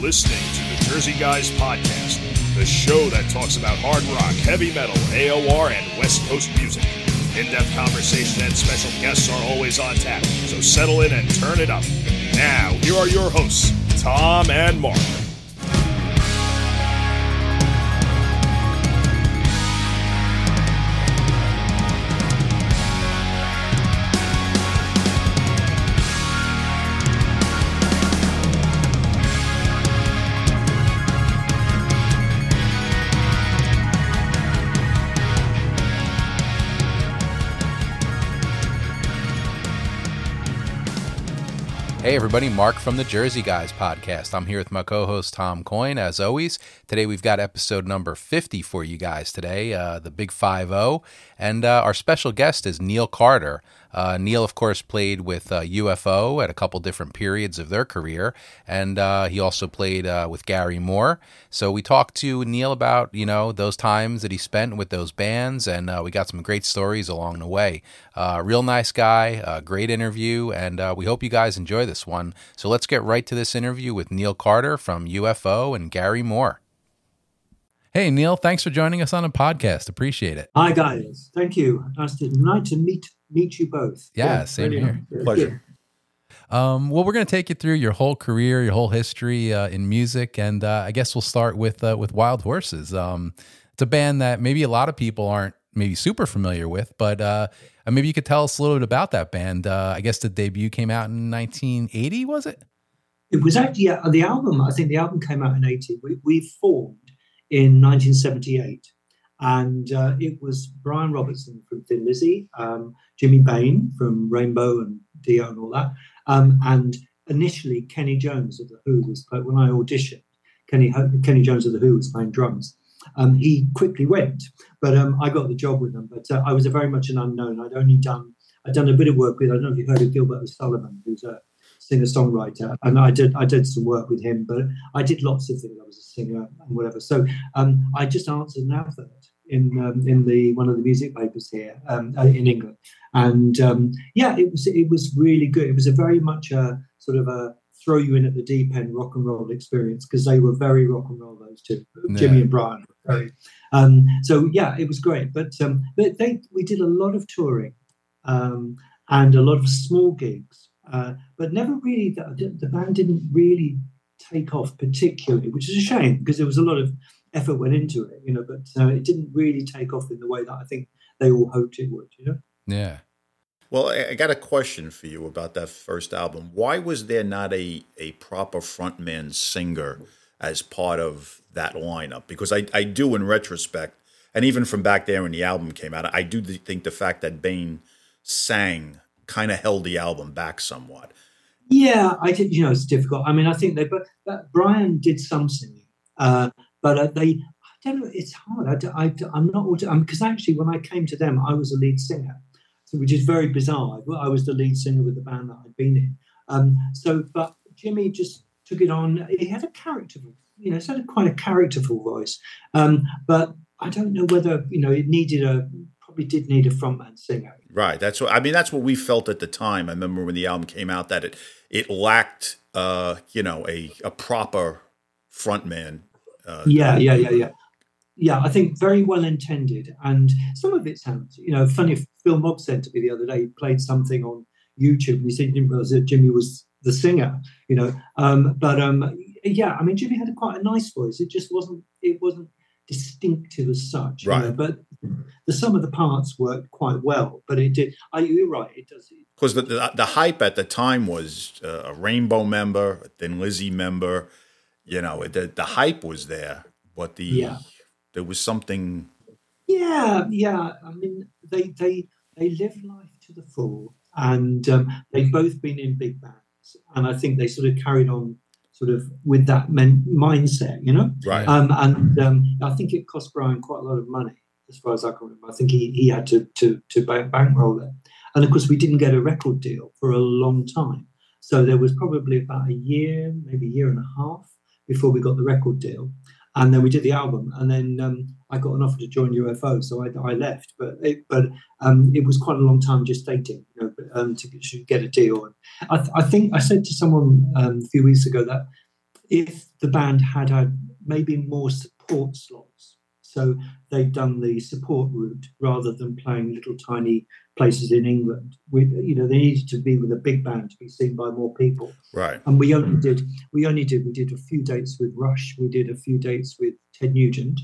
listening to the Jersey Guys Podcast, the show that talks about hard rock, heavy metal, AOR, and West Coast music. In depth conversation and special guests are always on tap, so settle in and turn it up. Now, here are your hosts, Tom and Mark. Hey, everybody, Mark from the Jersey Guys podcast. I'm here with my co host, Tom Coyne, as always. Today, we've got episode number 50 for you guys today, uh, the Big 5 0. And uh, our special guest is Neil Carter. Uh, Neil, of course, played with UFO uh, at a couple different periods of their career, and uh, he also played uh, with Gary Moore. So we talked to Neil about you know those times that he spent with those bands, and we got some great stories along the way. real nice guy, great interview, and we hope you guys enjoy this one. So let's get right to this interview with Neil Carter from UFO and Gary Moore. Hey Neil, thanks for joining us on a podcast. Appreciate it. Hi guys, thank you. Nice to meet meet you both. Yeah, yeah same here. Pleasure. Um, well, we're going to take you through your whole career, your whole history uh, in music, and uh, I guess we'll start with uh, with Wild Horses. Um, it's a band that maybe a lot of people aren't maybe super familiar with, but uh, maybe you could tell us a little bit about that band. Uh, I guess the debut came out in 1980, was it? It was actually yeah, the album. I think the album came out in 80. We, we formed in 1978. And uh, it was Brian Robertson from Thin Lizzy, um, Jimmy Bain from Rainbow and Dio and all that, um, and initially Kenny Jones of the Who was when I auditioned. Kenny Kenny Jones of the Who was playing drums. Um, he quickly went, but um, I got the job with them. But uh, I was very much an unknown. I'd only done I'd done a bit of work with. I don't know if you've heard of Gilbert O'Sullivan, who's a singer songwriter, and I did I did some work with him. But I did lots of things. I was a singer and whatever. So um, I just answered an advert in um, in the one of the music papers here um, uh, in England, and um, yeah, it was it was really good. It was a very much a sort of a throw you in at the deep end rock and roll experience because they were very rock and roll those two, yeah. Jimmy and Brian. Very, um, so yeah, it was great. But um, but they we did a lot of touring um, and a lot of small gigs, uh, but never really the, the band didn't really take off particularly, which is a shame because there was a lot of effort went into it, you know, but uh, it didn't really take off in the way that I think they all hoped it would, you know? Yeah. Well, I got a question for you about that first album. Why was there not a, a proper frontman singer as part of that lineup? Because I, I do, in retrospect, and even from back there when the album came out, I do think the fact that Bain sang kind of held the album back somewhat. Yeah, I think you know it's difficult. I mean, I think they but, but Brian did some singing, uh, but uh, they, I don't know, it's hard. I, I'm not, because actually when I came to them, I was a lead singer, so, which is very bizarre. I was the lead singer with the band that I'd been in. Um, so, but Jimmy just took it on. He had a characterful, you know, he had quite a characterful voice. Um, but I don't know whether, you know, it needed a, probably did need a frontman singer. Right. That's what I mean. That's what we felt at the time. I remember when the album came out that it it lacked, uh, you know, a a proper frontman uh, yeah, yeah, yeah, yeah. Yeah, I think very well intended, and some of it sounds, you know, funny. Phil Mogg said to me the other day, he played something on YouTube, and he said he didn't realize that Jimmy was the singer, you know. Um, but um, yeah, I mean, Jimmy had a quite a nice voice. It just wasn't. It wasn't distinctive as such. Right. You know, but the sum of the parts worked quite well. But it did. Are you right? It does. Because the, the, the hype at the time was uh, a Rainbow member, a Thin Lizzy member, you know the the hype was there, but the yeah. there was something. Yeah, yeah. I mean, they they they live life to the full, and um, they've both been in big bands, and I think they sort of carried on sort of with that men- mindset, you know. Right. Um, and um, I think it cost Brian quite a lot of money, as far as I can remember. I think he he had to to to bankroll it, and of course we didn't get a record deal for a long time. So there was probably about a year, maybe a year and a half before we got the record deal. And then we did the album, and then um, I got an offer to join UFO, so I, I left. But it, but um, it was quite a long time gestating, you know, um, to, to, get a deal. I, th- I, think I said to someone um, a few weeks ago that if the band had had maybe more support slots. So they've done the support route rather than playing little tiny places in England. We, you know, they needed to be with a big band to be seen by more people. Right. And we only did, we only did, we did a few dates with Rush. We did a few dates with Ted Nugent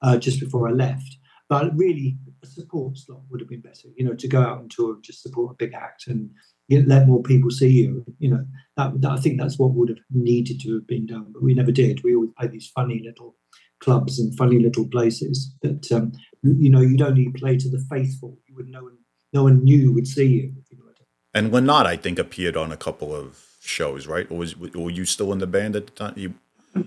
uh, just before I left. But really, a support slot would have been better. You know, to go out and tour, and just support a big act and get, let more people see you. You know, that, that I think that's what would have needed to have been done, but we never did. We always played these funny little clubs and funny little places that um, you know you'd only play to the faithful. You would no one no one knew would see you. you know and Lynott, I think, appeared on a couple of shows, right? Or was were you still in the band at the time? You...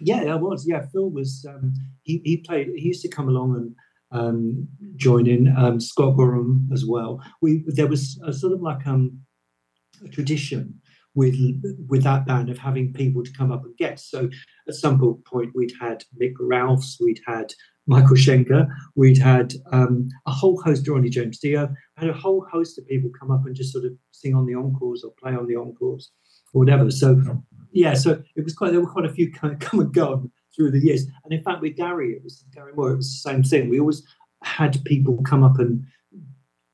Yeah, I was. Yeah, Phil was. Um, he he played. He used to come along and um, join in. Um, Scott Gorham as well. We there was a sort of like um, a tradition with with that band of having people to come up and guest. So at some point we'd had Mick Ralphs, we'd had Michael Schenker, we'd had um, a whole host Ronnie James Dio, and a whole host of people come up and just sort of sing on the encores or play on the encores or whatever. So yeah, so it was quite there were quite a few kind of come and gone through the years. And in fact with Gary, it was Gary Moore, it was the same thing. We always had people come up and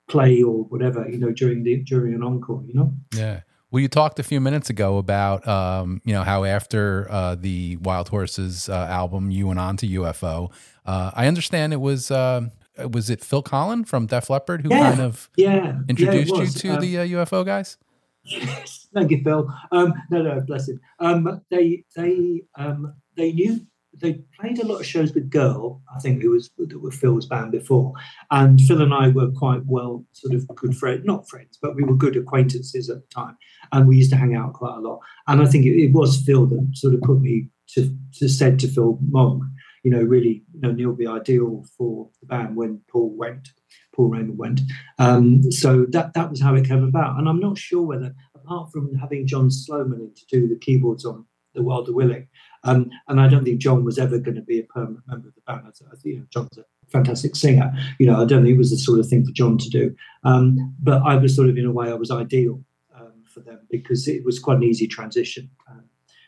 play or whatever, you know, during the during an encore, you know? Yeah. Well, you talked a few minutes ago about um, you know how after uh, the Wild Horses uh, album, you went on to UFO. Uh, I understand it was uh, was it Phil Collen from Def Leppard who yeah, kind of yeah, introduced yeah, you to um, the UFO uh, guys. Yes, thank you, Phil. Um, no, no, bless him. Um, they they um, they knew they played a lot of shows with Girl, I think who was that were Phil's band before, and Phil and I were quite well sort of good friends, not friends, but we were good acquaintances at the time, and we used to hang out quite a lot. And I think it, it was Phil that sort of put me to, to said to Phil Mogg, you know, really, you know, Neil be ideal for the band when Paul went, Paul Raymond went. Um, so that that was how it came about, and I'm not sure whether, apart from having John Sloman to do the keyboards on the Wilder Willing. Um, and I don't think John was ever going to be a permanent member of the band. I think you know, John's a fantastic singer. You know, I don't think it was the sort of thing for John to do. Um, but I was sort of, in a way, I was ideal um, for them because it was quite an easy transition um,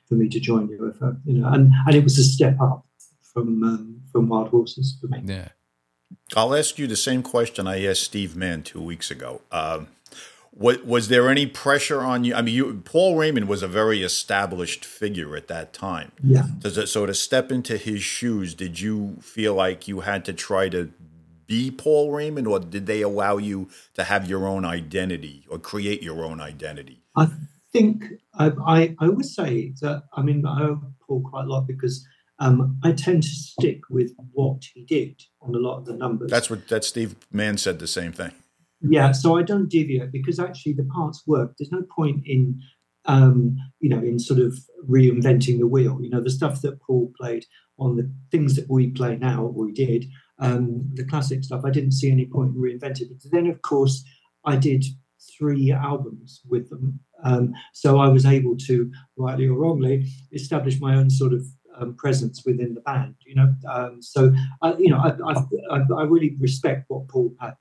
for me to join UFO. You know, and and it was a step up from um, from Wild Horses for me. Yeah. I'll ask you the same question I asked Steve Mann two weeks ago. Um, what, was there any pressure on you? I mean, you, Paul Raymond was a very established figure at that time. Yeah. It, so to step into his shoes, did you feel like you had to try to be Paul Raymond, or did they allow you to have your own identity or create your own identity? I think I, I, I would say that. I mean, I owe Paul quite a lot because um, I tend to stick with what he did on a lot of the numbers. That's what that Steve Mann said the same thing. Yeah, so I don't deviate because actually the parts work. There's no point in um, you know in sort of reinventing the wheel. You know the stuff that Paul played on the things that we play now, we did, um, the classic stuff. I didn't see any point in reinventing. But then of course I did three albums with them, um, so I was able to, rightly or wrongly, establish my own sort of um, presence within the band. You know, um, so you know I, I, I, really respect what Paul had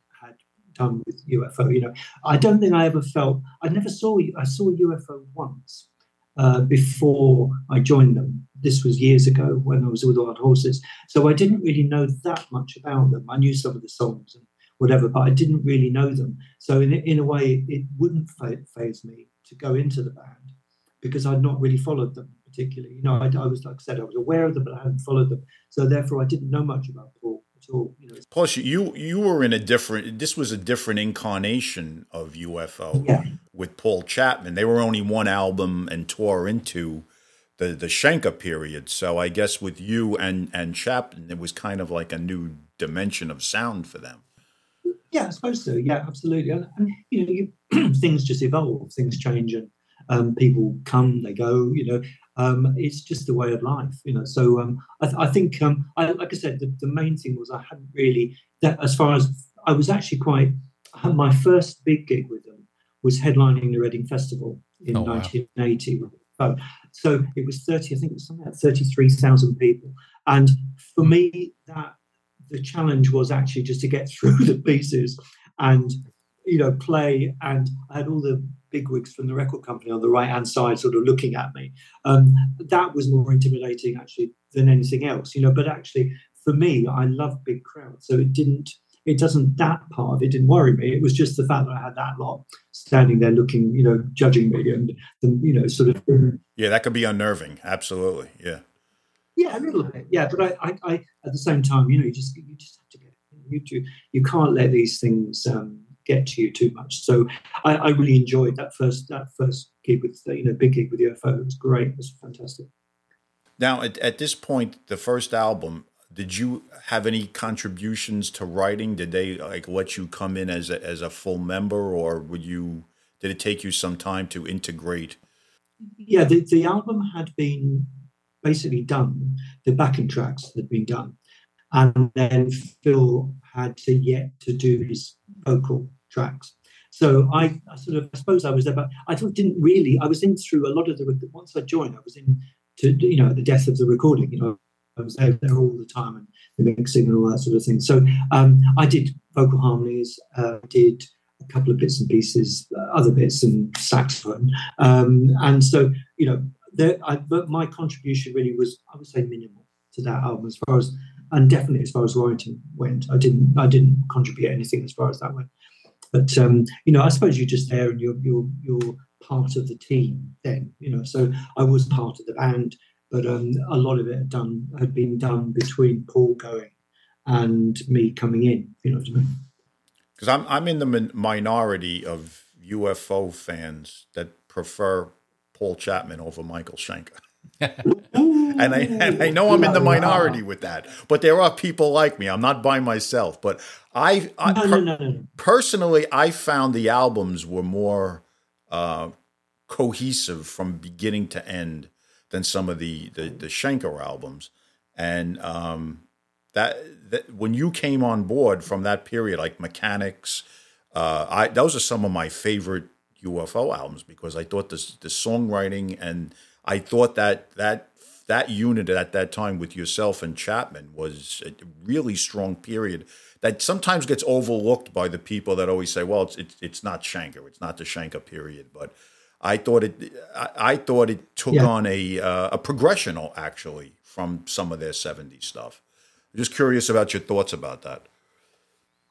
done with UFO. You know, I don't think I ever felt. I never saw. I saw UFO once uh, before I joined them. This was years ago when I was with Wild Horses. So I didn't really know that much about them. I knew some of the songs and whatever, but I didn't really know them. So in in a way, it wouldn't phase me to go into the band because I'd not really followed them particularly. You know, I, I was like I said, I was aware of them, but I hadn't followed them. So therefore, I didn't know much about Paul at all. you know. Plus, you you were in a different. This was a different incarnation of UFO yeah. with Paul Chapman. They were only one album and tore into the the Schenker period. So I guess with you and and Chapman, it was kind of like a new dimension of sound for them. Yeah, I suppose so. Yeah, absolutely. And, and you know, you, things just evolve, things change, and um, people come, they go. You know, um, it's just a way of life, you know. So um, I, th- I, think, um, I, like I said, the, the, main thing was I hadn't really, that, as far as I was actually quite, my first big gig with them was headlining the Reading Festival in oh, 1980. Wow. So it was 30, I think it was something like 33,000 people. And for me, that the challenge was actually just to get through the pieces and, you know, play. And I had all the bigwigs from the record company on the right hand side, sort of looking at me. Um, that was more intimidating actually than anything else, you know. But actually, for me, I love big crowds, so it didn't. It doesn't that part of it didn't worry me. It was just the fact that I had that lot standing there looking, you know, judging me and the, you know, sort of. Yeah, that could be unnerving. Absolutely. Yeah. Yeah, a little bit. Yeah, but I, I, I at the same time, you know, you just you just have to get you do you can't let these things um, get to you too much. So I, I, really enjoyed that first that first gig with you know big gig with UFO. It was great. It was fantastic. Now at, at this point, the first album, did you have any contributions to writing? Did they like let you come in as a, as a full member, or would you? Did it take you some time to integrate? Yeah, the, the album had been basically done. The backing tracks had been done, and then Phil had to yet to do his vocal tracks. So I, I, sort of, I suppose I was there, but I didn't really. I was in through a lot of the. Once I joined, I was in to you know the death of the recording. You know, I was there, there all the time and the mixing and all that sort of thing. So um, I did vocal harmonies, uh, did a couple of bits and pieces, uh, other bits and saxophone, um, and so you know, there, I, but my contribution really was, I would say, minimal to that album as far as, and definitely as far as writing went. I didn't, I didn't contribute anything as far as that went. But um, you know, I suppose you're just there and you're you're you're part of the team then. You know, so I was part of the band, but um, a lot of it had done had been done between Paul going and me coming in. You know what I mean? Because I'm I'm in the minority of UFO fans that prefer Paul Chapman over Michael Schenker. and I and I know I'm in the minority with that, but there are people like me. I'm not by myself, but I, I no, per- no, no, personally I found the albums were more uh, cohesive from beginning to end than some of the the, the Schenker albums, and um, that, that when you came on board from that period, like Mechanix, uh, I those are some of my favorite UFO albums because I thought the the songwriting and I thought that that that unit at that time with yourself and Chapman was a really strong period that sometimes gets overlooked by the people that always say, "Well, it's it's, it's not Schenker, it's not the Schenker period." But I thought it I, I thought it took yeah. on a uh, a progression actually from some of their '70s stuff. I'm just curious about your thoughts about that.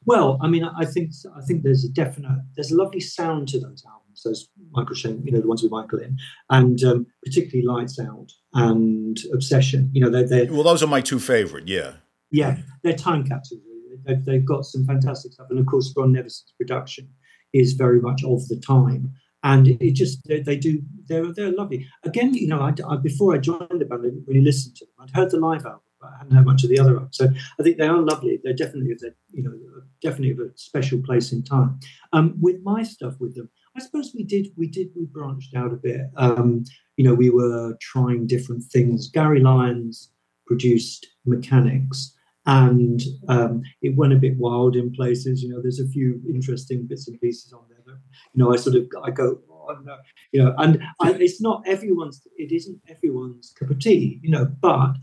Well, I mean, I think I think there's a definite there's a lovely sound to those albums those Michael Schenker, you know, the ones with Michael in, and um, particularly Lights Out and Obsession. You know, they're, they're well, those are my two favorite. Yeah, yeah, they're time capsules. They've, they've got some fantastic stuff, and of course, Ron Nevison's production is very much of the time. And it just they, they do they're they're lovely. Again, you know, I, I, before I joined the band, I didn't really listen to them. I'd heard the live album, but I hadn't heard much of the other albums. So I think they are lovely. They're definitely, they're, you know, definitely of a special place in time. Um, with my stuff with them, I suppose we did we did we branched out a bit. Um, you know, we were trying different things. Gary Lyons produced Mechanix, and um, it went a bit wild in places. You know, there's a few interesting bits and pieces on there. You know, I sort of I go, oh, no. you know, and I, it's not everyone's. It isn't everyone's cup of tea. You know, but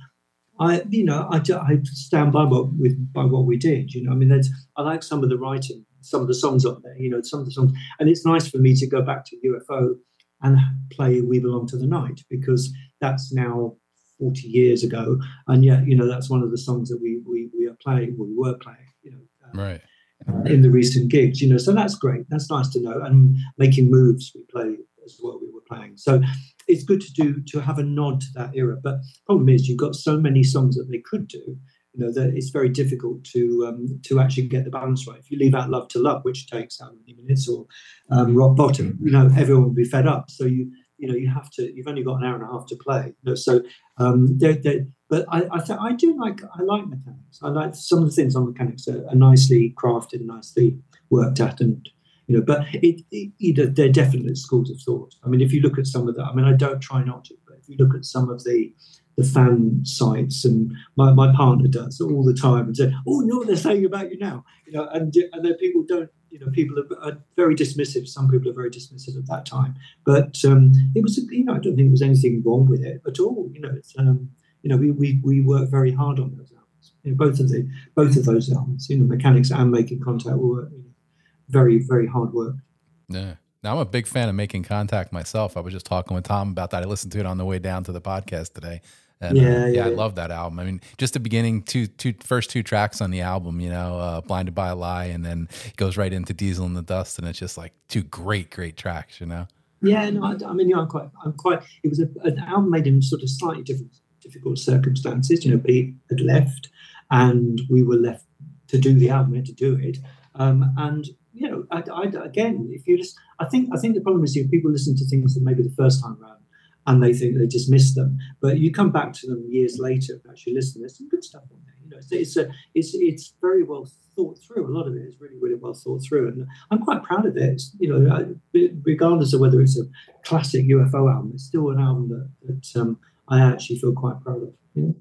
I, you know, I, I stand by what with by what we did. You know, I mean, I like some of the writing some of the songs on there, you know, some of the songs. And it's nice for me to go back to UFO and play We Belong to the Night because that's now 40 years ago. And yet, you know, that's one of the songs that we we, we are playing, we were playing, you know. Um, right. in the recent gigs, you know, so that's great. That's nice to know. And making moves, we play as well. We were playing, so it's good to do to have a nod to that era. But problem is, you've got so many songs that they could do, you know that it's very difficult to um, to actually get the balance right. If you leave out "Love to Love," which takes how many minutes, or um, "Rock Bottom," you know everyone will be fed up. So you you know you have to. You've only got an hour and a half to play. You know, so um, they're, they're, but I I, th- I do like I like Mechanix. I like some of the things on Mechanix are, are nicely crafted, nicely worked at, and you know. But it, it, they're definitely schools of thought. I mean, if you look at some of that, I mean, I don't try not to, but if you look at some of the the fan sites, and my, my partner does all the time, and said, "Oh, you know what they're saying about you now," you know, and and then people don't, you know, people are, are, very dismissive. Some people are very dismissive at that time, but um, it was, you know, I don't think there was anything wrong with it at all. You know, it's, um, you know, we we we work very hard on those albums. You know, both of the both of those albums, you know, Mechanix and making contact were you know, very very hard work. Yeah. Now, I'm a big fan of making contact myself. I was just talking with Tom about that. I listened to it on the way down to the podcast today. And, uh, Yeah, yeah, yeah, I love that album. I mean, just the beginning two, two, first two tracks on the album, you know, uh, "Blinded by a Lie," and then it goes right into "Diesel in the Dust," and it's just like two great, great tracks, you know. Yeah, no, I, I mean, yeah, I'm quite, I'm quite. It was a, an album made in sort of slightly different, difficult circumstances. You know, Pete had left, and we were left to do the album. We had to do it, um, and you know, I, I, again, if you just, I think, I think the problem is, know, people listen to things that maybe the first time around, and they think they dismiss them, but you come back to them years later and actually listen. There's some good stuff on there. You know, it's, it's a, it's, it's very well thought through. A lot of it is really, really well thought through, and I'm quite proud of it. You know, regardless of whether it's a classic UFO album, it's still an album that, that um, I actually feel quite proud of.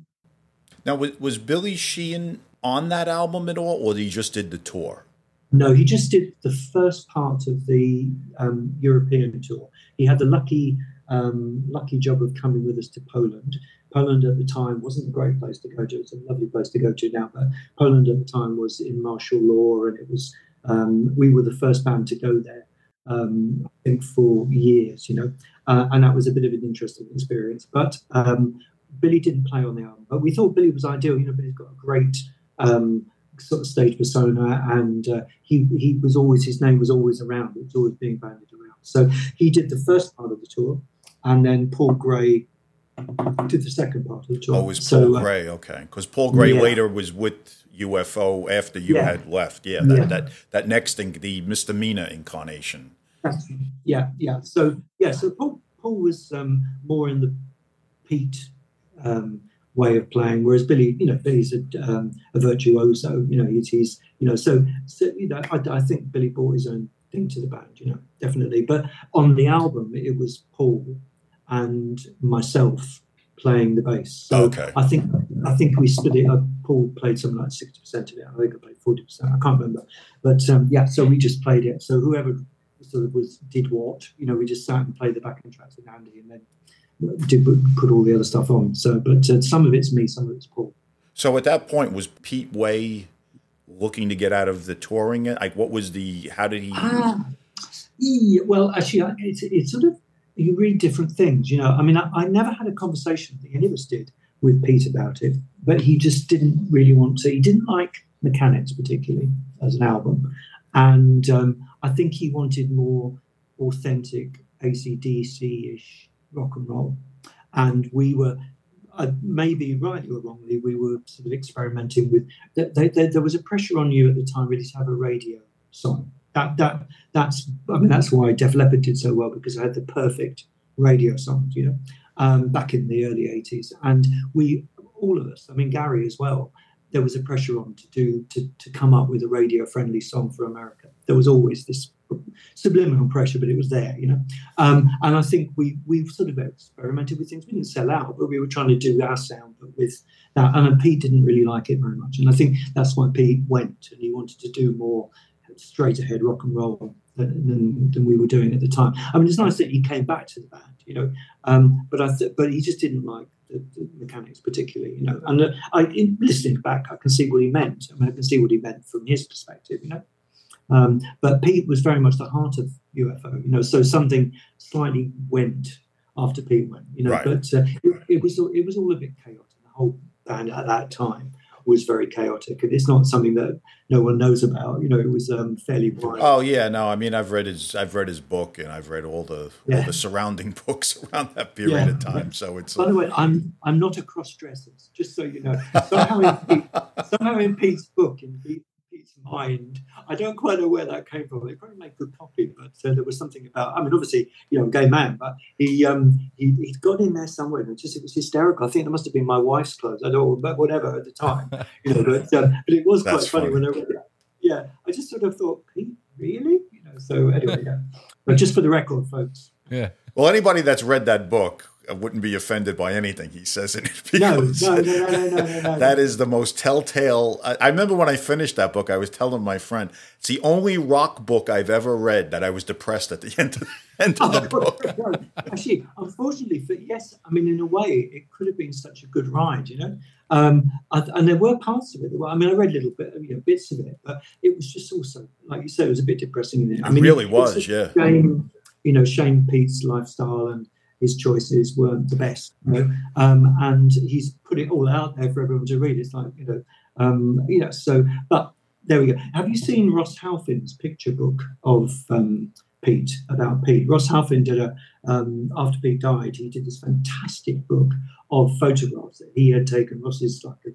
Now, was, was Billy Sheehan on that album at all, or he just did the tour? No, he just did the first part of the um, European tour. He had the lucky, um, lucky job of coming with us to Poland. Poland at the time wasn't a great place to go to. It's a lovely place to go to now, but Poland at the time was in martial law, and it was um, we were the first band to go there. Um, I think for years, you know, uh, and that was a bit of an interesting experience. But um, Billy didn't play on the album, but we thought Billy was ideal. You know, Billy's got a great um, sort of stage persona, and uh, he he was always his name was always around. It was always being bandied around. So he did the first part of the tour, and then Paul Gray did the second part of the tour. Oh, it was Paul so, uh, Gray. Okay, because Paul Gray yeah. later was with UFO after you Yeah. had left. Yeah, that, Yeah. that that next thing, the misdemeanor incarnation. That's, yeah, yeah. So yeah, so Paul Paul was um, more in the Pete um, way of playing, whereas Billy, you know, Billy's a, um, a virtuoso. You know, he's, he's you know, so so you know, I, I think Billy brought his own thing to the band. You know, definitely. But on the album, it was Paul and myself playing the bass. So Okay. I think I think we split it up. Paul played something like sixty percent of it. I think I played forty percent. I can't remember, but um, yeah. So we just played it. So whoever sort of was did what, you know, we just sat and played the backing tracks with Andy, and then did put all the other stuff on. So, but uh, some of it's me, some of it's Paul. So at that point, was Pete Way looking to get out of the touring? Like, what was the? How did he? Ah, yeah, well, actually, it's, it's sort of you read different things. You know, I mean, I, I never had a conversation. I think any of us did with Pete about it, but he just didn't really want to. He didn't like Mechanix particularly as an album, and um, I think he wanted more authentic ACDC ish rock and roll, and we were. Uh, maybe rightly or wrongly, we were sort of experimenting with. Th- th- th- there was a pressure on you at the time, really, to have a radio song. That that that's I mean that's why Def Leppard did so well because I had the perfect radio songs, you know, um, back in the early '80s, and we all of us, I mean Gary as well. There was a pressure on to do to to come up with a radio friendly song for America. There was always this subliminal pressure, but it was there, you know. Um, and I think we we sort of experimented with things. We didn't sell out, but we were trying to do our sound, but with that. And Pete didn't really like it very much, and I think that's why Pete went, and he wanted to do more straight ahead rock and roll than, than, than we were doing at the time. I mean, it's nice that he came back to the band, you know, um, but I th- but he just didn't like the, the Mechanix particularly, you know. And uh, I, in listening back, I can see what he meant. I mean, I can see what he meant from his perspective, you know. Um, but Pete was very much the heart of UFO, you know. So something slightly went after Pete went, you know. Right. But uh, it, it was all- it was all a bit chaotic. The whole band at that time was very chaotic, and it's not something that no one knows about. You know, it was um, fairly wild. Oh yeah, no. I mean, I've read his. I've read his book, and I've read all the all the surrounding books around that period Yeah. of time. So it's By the way, I'm I'm not a cross dresser, just so you know. Somehow in, Pete, somehow in Pete's book, in Pete, Pete's mind, I don't quite know where that came from. They probably made good copy, but uh, there was something about. I mean, obviously, you know, gay man, but he um he he got in there somewhere. And it just it was hysterical. I think it must have been my wife's clothes. I don't know, whatever at the time, you know. But um, but it was quite funny, funny. when I read. Yeah, I just sort of thought, Pete, really? You know. So anyway, yeah. But just for the record, folks. Yeah. well, anybody that's read that book, I wouldn't be offended by anything he says in it. No, no, no, no, no, no, no. That is the most telltale. I, I remember when I finished that book, I was telling my friend, it's the only rock book I've ever read that I was depressed at the end of, end of the book. no, actually, unfortunately, for yes, I mean, in a way, it could have been such a good ride, you know. Um, and, there were parts of it. That were, I mean, I read a little bit, you know, bits of it, but it was just also, like you said, it was a bit depressing. In it, I It really was, yeah. Shame, you know, Shane Pete's lifestyle and his choices weren't the best, you know, um, and he's put it all out there for everyone to read. It's like, you know, um, know, so, but there we go. Have you seen Ross Halfin's picture book of um, Pete about Pete? Ross Halfin did a um, after Pete died, he did this fantastic book of photographs that he had taken. Ross is like a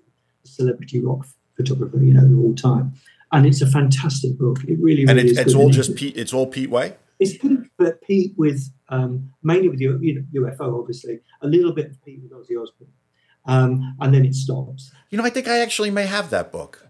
celebrity rock photographer, you know, of all time, and it's a fantastic book. It really, And really it, is it's all And just Pete. It's all Pete Way. it's Pete, but Pete with um, mainly with UFO, obviously, a little bit of Pete with Ozzy Osbourne, um, and then it stops. You know, I think I actually may have that book.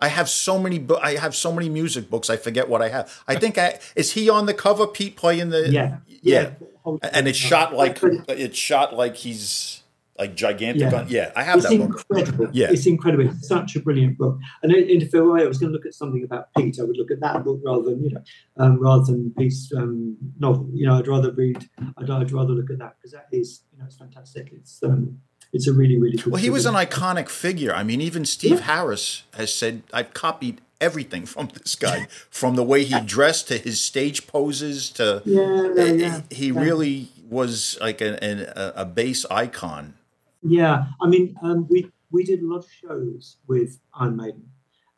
I have so many. Bu- I have so many music books. I forget what I have. I think I is he on the cover. Pete playing the Yeah, yeah. Hold- and it's shot like it's shot like he's like gigantic. Yeah. on- yeah I have It's that book. incredible. Yeah. It's incredible. It's such a brilliant book. And in, if there were, I was going to look at something about Pete, I would look at that book rather than you know, um, rather than Pete's um, novel. You know, I'd rather read. I'd, I'd rather look at that because that is, you know, it's fantastic. It's um, it's a really, really. Well, he was an book. iconic figure. I mean, even Steve Yeah. Harris has said I've copied everything from this guy, from the way he dressed to his stage poses to Yeah, yeah, yeah. he yeah. really was like an, an, a bass icon. Yeah, I mean, um, we we did a lot of shows with Iron Maiden,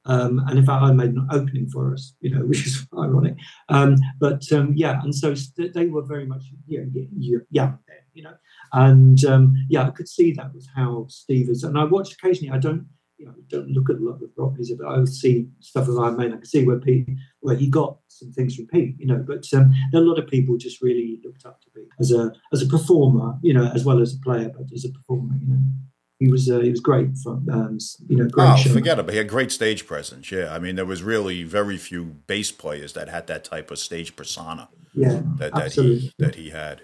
um, and in fact, Iron Maiden opening for us, you know, which is ironic. Um, but um, yeah, and so st- they were very much yeah, yeah, yeah, you know, and um, yeah, I could see that was how Steve is. And I watched occasionally. I don't, you know, don't look at a lot of rock music, but I would see stuff of Iron Maiden. I can see where Pete, where he got some things from Pete, you know. But um, a lot of people just really looked up to Pete as a as a performer, you know, as well as a player, but as a performer, you know. He was uh, he was great from um, you know great Oh, show. forget it. But he had great stage presence. Yeah, I mean, there was really very few bass players that had that type of stage persona Yeah, that, that absolutely. he that he had.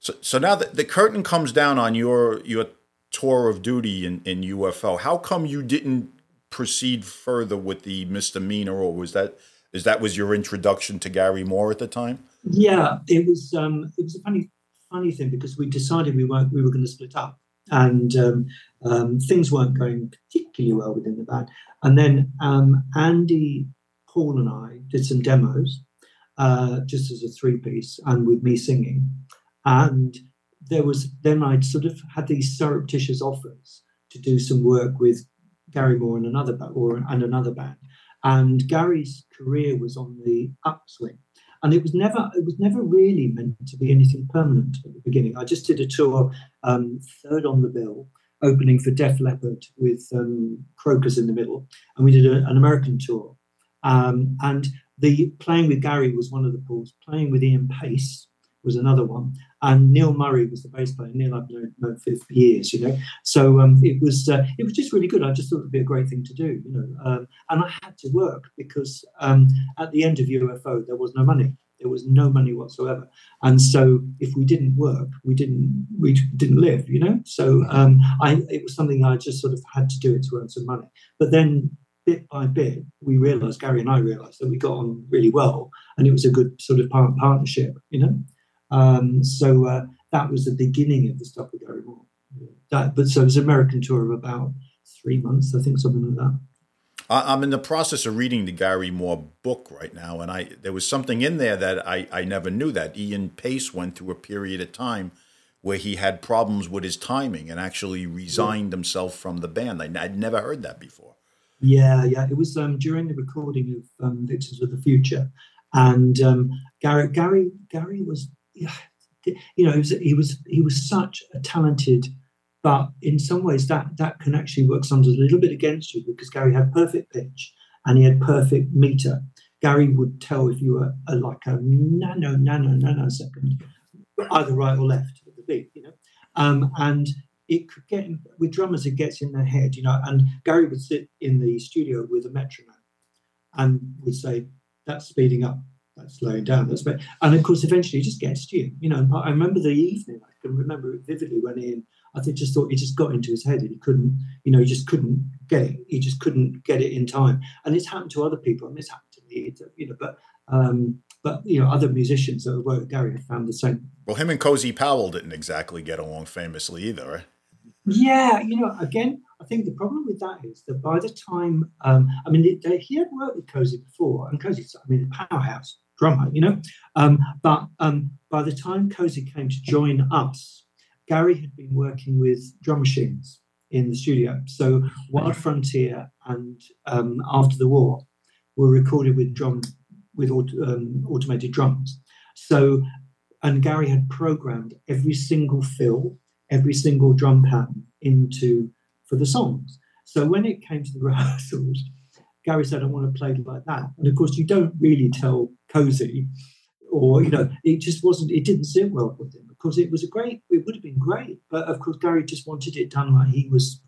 So, so now that the curtain comes down on your your tour of duty in, in UFO, how come you didn't proceed further with the misdemeanor, or was that is that was your introduction to Gary Moore at the time? Yeah, it was um, it was a funny funny thing because we decided we weren't we were going to split up, and um, um, things weren't going particularly well within the band. And then um, Andy, Paul, and I did some demos, uh, just as a three piece, and with me singing. And there was then I'd sort of had these surreptitious offers to do some work with Gary Moore and another ba- or and another band. And Gary's career was on the upswing and it was never it was never really meant to be anything permanent at the beginning. I just did a tour, um, third on the bill, opening for Def Leppard with um, Krokus in the middle, and we did a, an American tour. Um, and the playing with Gary was one of the pulls. Playing with Ian Paice was another one, and Neil Murray was the bass player. Neil I've known, known for years, you know. So um, it was uh, it was just really good. I just thought it'd be a great thing to do, you know. Um, and I had to work because um, at the end of UFO there was no money. There was no money whatsoever, and so if we didn't work, we didn't we didn't live, you know. So um, I it was something I just sort of had to do it to earn some money. But then bit by bit, we realised Gary and I realised that we got on really well, and it was a good sort of partnership, you know. Um, so uh, that was the beginning of the stuff with Gary Moore. That, but so it was an American tour of about three months, I think, something like that. I'm in the process of reading the Gary Moore book right now, and I there was something in there that I, I never knew that Ian Paice went through a period of time where he had problems with his timing and actually resigned himself from the band. I, I'd never heard that before. Yeah, yeah. It was um, during the recording of um, Victims of the Future, and um, Gary, Gary, Gary was, yeah, you know, he was, he was he was such a talented, but in some ways that that can actually work sometimes a little bit against you because Gary had perfect pitch and he had perfect meter. Gary would tell if you were a, like a nano, nano, nanosecond, either right or left of the beat, you know, um, and it could get with drummers it gets in their head you know? And gary would sit in the studio with a metronome and would say that's speeding up slowing down that's better. and of course eventually it just gets to you you know i remember the evening i can remember it vividly when Ian, I think, just thought he just got into his head and he couldn't, you know, he just couldn't get it. He just couldn't get it in time. And it's happened to other people, and it's happened to me, you know, but um, but you know, other musicians that worked with Gary have found the same. Well, him and Cozy Powell didn't exactly get along famously either, right? Yeah, you know, again, I think the problem with that is that by the time, um, I mean, they, he had worked with Cozy before, and Cozy's, I mean, a powerhouse drummer, you know. Um, but um, by the time Cozy came to join us, Gary had been working with drum machines in the studio. So Wild Frontier and um, After the War were recorded with drum with um, automated drums. So, and Gary had programmed every single fill, every single drum pattern into for the songs. So when it came to the rehearsals, Gary said, "I want to play like that." And of course, you don't really tell Cozy, or you know, it just wasn't. It didn't sit well with him because it was a great. It would have been great, but of course, Gary just wanted it done like he was,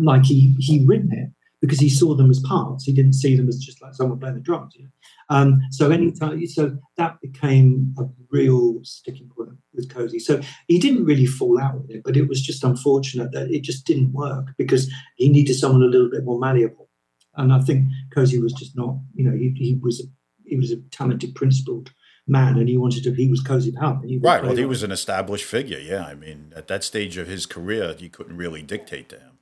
like he he written it because he saw them as parts. He didn't see them as just like someone playing the drums. You know? um, so anytime, so that became a real sticking point with Cozy. So he didn't really fall out with it, but it was just unfortunate that it just didn't work because he needed someone a little bit more malleable. And I think Cozy was just not, you know, he, he was a, he was a talented, principled man, and he wanted to. He was Cozy Powell. Right. Well, he was an established figure. Yeah. I mean, at that stage of his career, you couldn't really dictate to him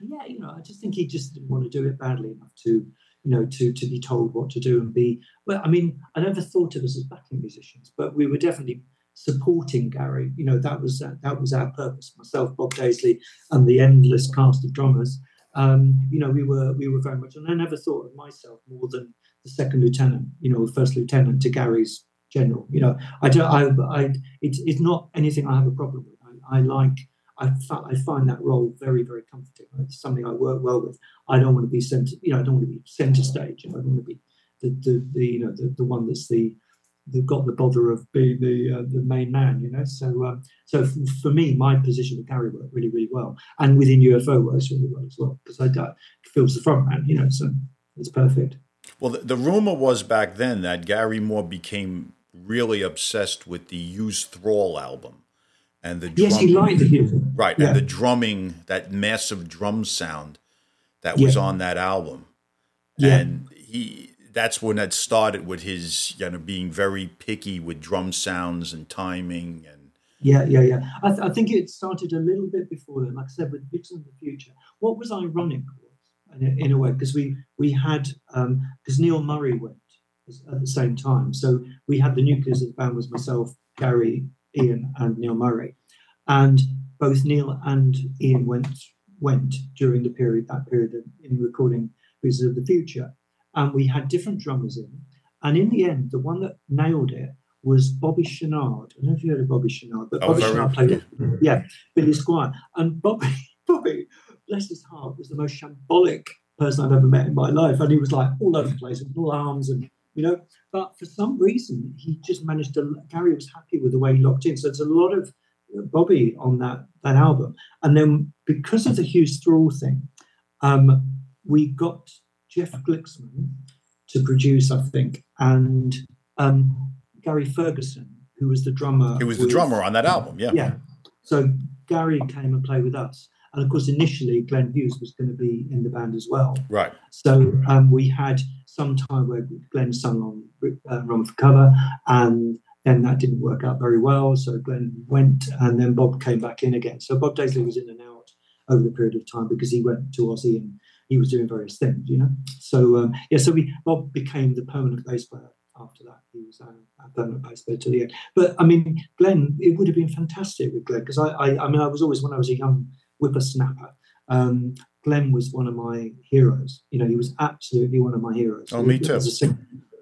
yeah, you know, I just think he just didn't want to do it badly enough to, you know, to to be told what to do and be. Well, I mean, I never thought of us as backing musicians, but we were definitely supporting Gary. You know, that was uh, that was our purpose. Myself, Bob Daisley, and the endless cast of drummers. Um, you know, we were we were very much, and I never thought of myself more than the second lieutenant. You know, first lieutenant to Gary's general. You know, I don't. I. I. It's it's not anything I have a problem with. I, I like I, I find that role very, very comforting. It's something I work well with. I don't want to be center, you know, I don't want to be center stage. You know, I don't want to be the, the, the you know, the, the one that's the, that got the bother of being the uh, the main man, you know. So um, so f- for me, my position with Gary worked really really well, and within UFO works really well as well because I uh, feels the front man, you know. So it's perfect. Well, the, the rumor was back then that Gary Moore became really obsessed with the Hughes Thrall album and the yes, he liked it. Right, yeah. and the drumming, that massive drum sound that was yeah. on that album, yeah. and he that's when it started with his you know being very picky with drum sounds and timing and. Yeah, yeah, yeah. I, th- I think it started a little bit before then. Like I said, with Victims of the Future, what was ironic was, in in a way, because we we had because um, Neil Murray went at the same time, so we had the nucleus of the band was myself, Gary, Ian and Neil Murray. And both Neil and Ian went went during the period that period in recording Pieces of the Future. And we had different drummers in. And in the end, the one that nailed it was Bobby Chouinard. I don't know if you heard of Bobby Chouinard, but oh, Bobby Chouinard played it. Yeah, Billy Squier. And Bobby, Bobby, bless his heart, was the most shambolic person I've ever met in my life. And he was like all over the place with all arms and you know. But for some reason, he just managed to. Gary was happy with the way he locked in. So there's a lot of Bobby on that that album, and then because of the Hughes Thrall thing, um, we got Jeff Glixman to produce, I think, and um, Gary Ferguson, who was the drummer. He was the drummer on that album, yeah. Yeah. So Gary came and played with us. And of course, initially, Glenn Hughes was going to be in the band as well. Right. So um, we had some time where Glenn sung on uh, Run for Cover, and then that didn't work out very well. So Glenn went, and then Bob came back in again. So Bob Daisley was in and out over the period of time because he went to Ozzy and he was doing various things, you know. So um, yeah, so we Bob became the permanent bass player after that. He was uh, a permanent bass player to the end. But I mean, Glenn, it would have been fantastic with Glenn because I, I, I mean, I was always when I was a young whippersnapper. Um, Glenn was one of my heroes. You know, he was absolutely one of my heroes. Oh, me too.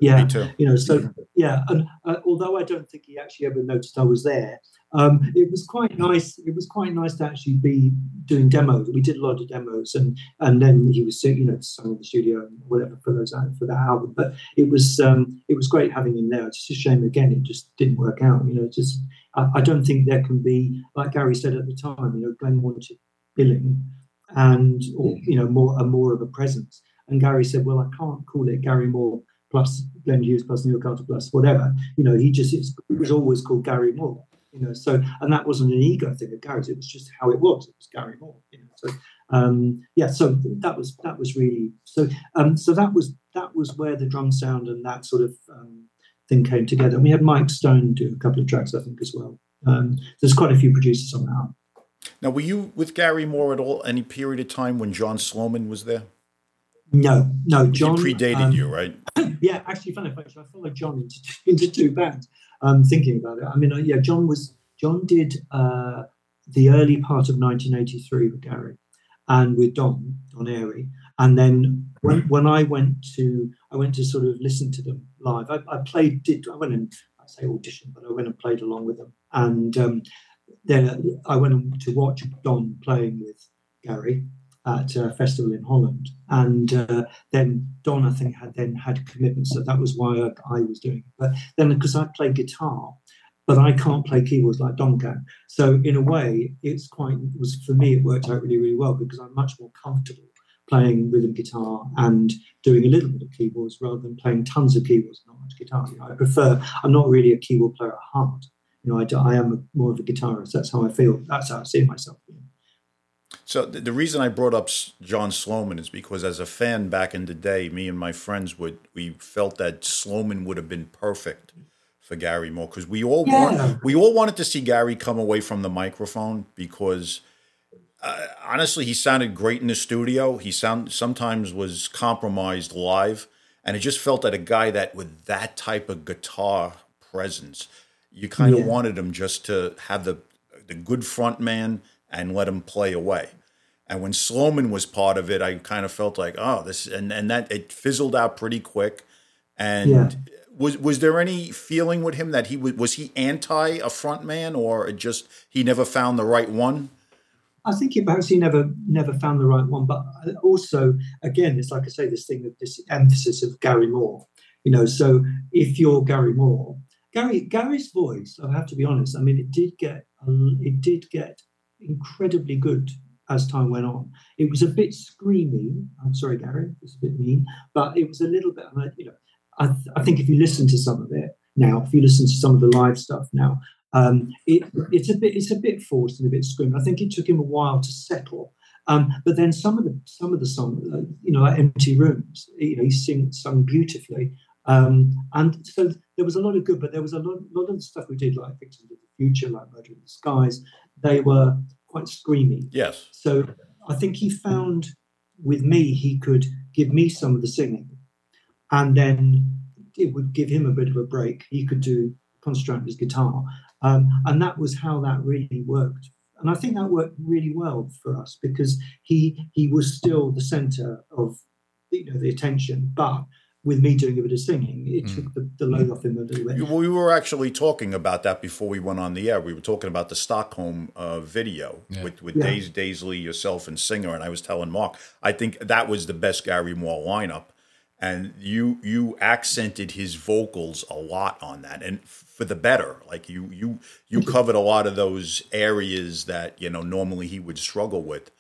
Yeah, me too. You know, so yeah, and uh, although I don't think he actually ever noticed I was there, um, it was quite nice. It was quite nice to actually be doing demos. We did a lot of demos, and and then he was you know sung in the studio and whatever for those for that album. But it was um, it was great having him there. It's just a shame again it just didn't work out. You know, just I, I don't think there can be like Gary said at the time. You know, Glenn wanted billing and or, you know more a more of a presence. And Gary said, "Well, I can't call it Gary Moore plus Glenn Hughes plus Neil Carter plus whatever." You know, he just it was always called Gary Moore. You know. So, and that wasn't an ego thing of Gary's; it was just how it was. It was Gary Moore, you know. So, um, yeah, so that was that was really so. Um, so that was that was where the drum sound and that sort of um, thing came together. And we had Mike Stone do a couple of tracks, I think, as well. Um, there's quite a few producers on that. Now, were you with Gary Moore at all? Any period of time when John Sloman was there? No, no. John he predated um, you, right? yeah, actually, funny enough, I followed John into into two bands. Um, thinking about it, I mean, uh, yeah, John was John did uh, the early part of 1983 with Gary and with Don Don Airey, and then when when I went to I went to sort of listen to them live. I, I played did I went and I say audition, but I went and played along with them, and um, then I went to watch Don playing with Gary at a festival in Holland, and uh, then Don I think had then had commitments, so that was why I, I was doing it. But then because I play guitar, but I can't play keyboards like Don can, so in a way it's quite it was for me it worked out really really well because I'm much more comfortable playing rhythm guitar and doing a little bit of keyboards rather than playing tons of keyboards, and not much guitar. You know, I prefer. I'm not really a keyboard player at heart you know, I, I am a, more of a guitarist. That's how I feel. That's how I see myself. So the, the reason I brought up John Sloman is because as a fan back in the day, me and my friends would we felt that Sloman would have been perfect for Gary Moore because we all yeah. want, we all wanted to see Gary come away from the microphone because uh, honestly he sounded great in the studio. He sound sometimes was compromised live, and it just felt that a guy that with that type of guitar presence you kind of yeah. wanted him just to have the the good front man and let him play away. And when Sloman was part of it, I kind of felt like, oh, this and and that it fizzled out pretty quick. And yeah. was was there any feeling with him that he was was he anti a front man or just he never found the right one? I think he perhaps he never never found the right one, but uh, also again, it's like I say, this thing of this emphasis of Gary Moore. You know, so if you're Gary Moore, Gary Gary's voice, I have to be honest. I mean, it did get it did get incredibly good as time went on. It was a bit screamy. I'm sorry, Gary, it's a bit mean, but it was a little bit. You know, I, I think if you listen to some of it now, if you listen to some of the live stuff now, um, it, it's a bit it's a bit forced and a bit screamy. I think it took him a while to settle. Um, but then some of the some of the songs, uh, you know, like Empty Rooms, you know, he sings sung beautifully. Um, and so there was a lot of good, but there was a lot, lot of stuff we did, like Victims of the Future, like Murder in the Skies. They were quite screamy. Yes. So I think he found with me, he could give me some of the singing, and then it would give him a bit of a break. He could do concentrate on his guitar, um, and that was how that really worked. And I think that worked really well for us because he he was still the centre of you know the attention, but with me doing a bit of singing, it mm. took the, the, load off him a little bit. We were actually talking about that before we went on the air. We were talking about the Stockholm uh, video yeah. with with yeah. Days Daisley, yourself, and Singer, and I was telling Mark, I think that was the best Gary Moore lineup, and you you accented his vocals a lot on that, and for the better. Like you you you covered a lot of those areas that you know normally he would struggle with,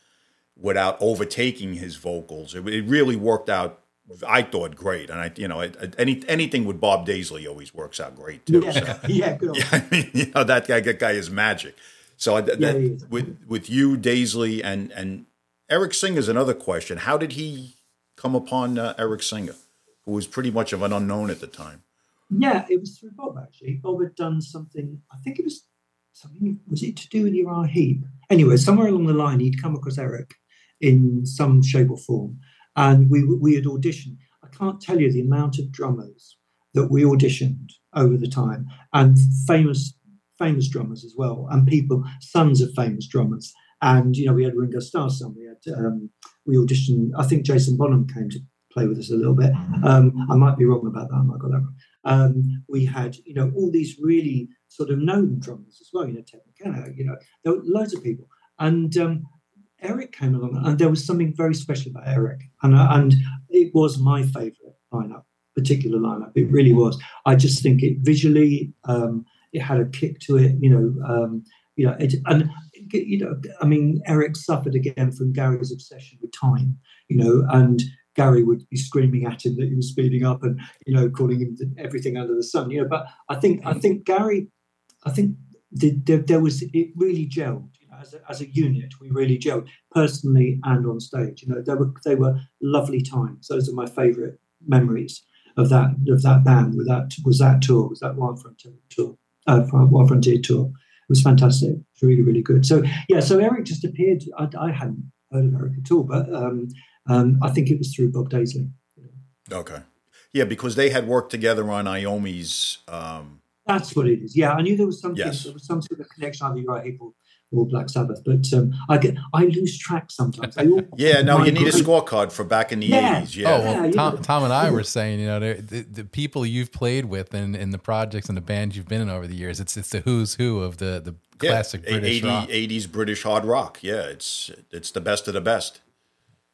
without overtaking his vocals. It, it really worked out I thought great, and I, you know, any anything with Bob Daisley always works out great too. Yeah, so, yeah, good. Yeah, I mean, you know, that guy, that guy is magic. So that, yeah, that, with with you, Daisley, and and Eric Singer is another question. How did he come upon uh, Eric Singer, who was pretty much of an unknown at the time? Yeah, it was through Bob actually. Bob had done something. I think it was something. Was it to do with Uriah Heep? Anyway, somewhere along the line, he'd come across Eric in some shape or form and we we had auditioned. I can't tell you the amount of drummers that we auditioned over the time, and famous famous drummers as well, and people sons of famous drummers. And you know, we had Ringo Starr's son. We had um, we auditioned. I think Jason Bonham came to play with us a little bit. Um, I might be wrong about that. I might got that wrong. Um, we had you know all these really sort of known drummers as well. You know, Ted McKenna. You know, there were loads of people. And um, Eric came along, and there was something very special about Eric, and uh, and it was my favourite lineup, particular lineup. It really was. I just think it visually, um, it had a kick to it. You know, um, you know, it, and you know, I mean, Eric suffered again from Gary's obsession with time. You know, and Gary would be screaming at him that he was speeding up, and you know, calling him everything under the sun. You know, but I think I think Gary, I think the, the, there was it really gelled. As a, as a unit, we really gelled personally and on stage. You know, they were they were lovely times. Those are my favourite memories of that of that band. With that was that tour, was that Wild Frontier tour, uh, Wild Frontier tour. It was fantastic. It was really really good. So yeah, so Eric just appeared. I, I hadn't heard of Eric at all, but um, um, I think it was through Bob Daisley. Okay. Yeah, because they had worked together on Iommi's. Um, That's what it is. Yeah, I knew there was something. Yes. There was some sort of connection either right April or Black Sabbath, but um, I get I lose track sometimes. All, yeah, no, you need a scorecard for back in the Yeah. 80s. Yeah. Oh well, Yeah, Tom, know. Tom and I were saying, you know, the, the, the people you've played with and in, the projects and the bands you've been in over the years, it's it's the who's who of the the classic a- British 80, rock. 80s British hard rock. Yeah, it's it's the best of the best.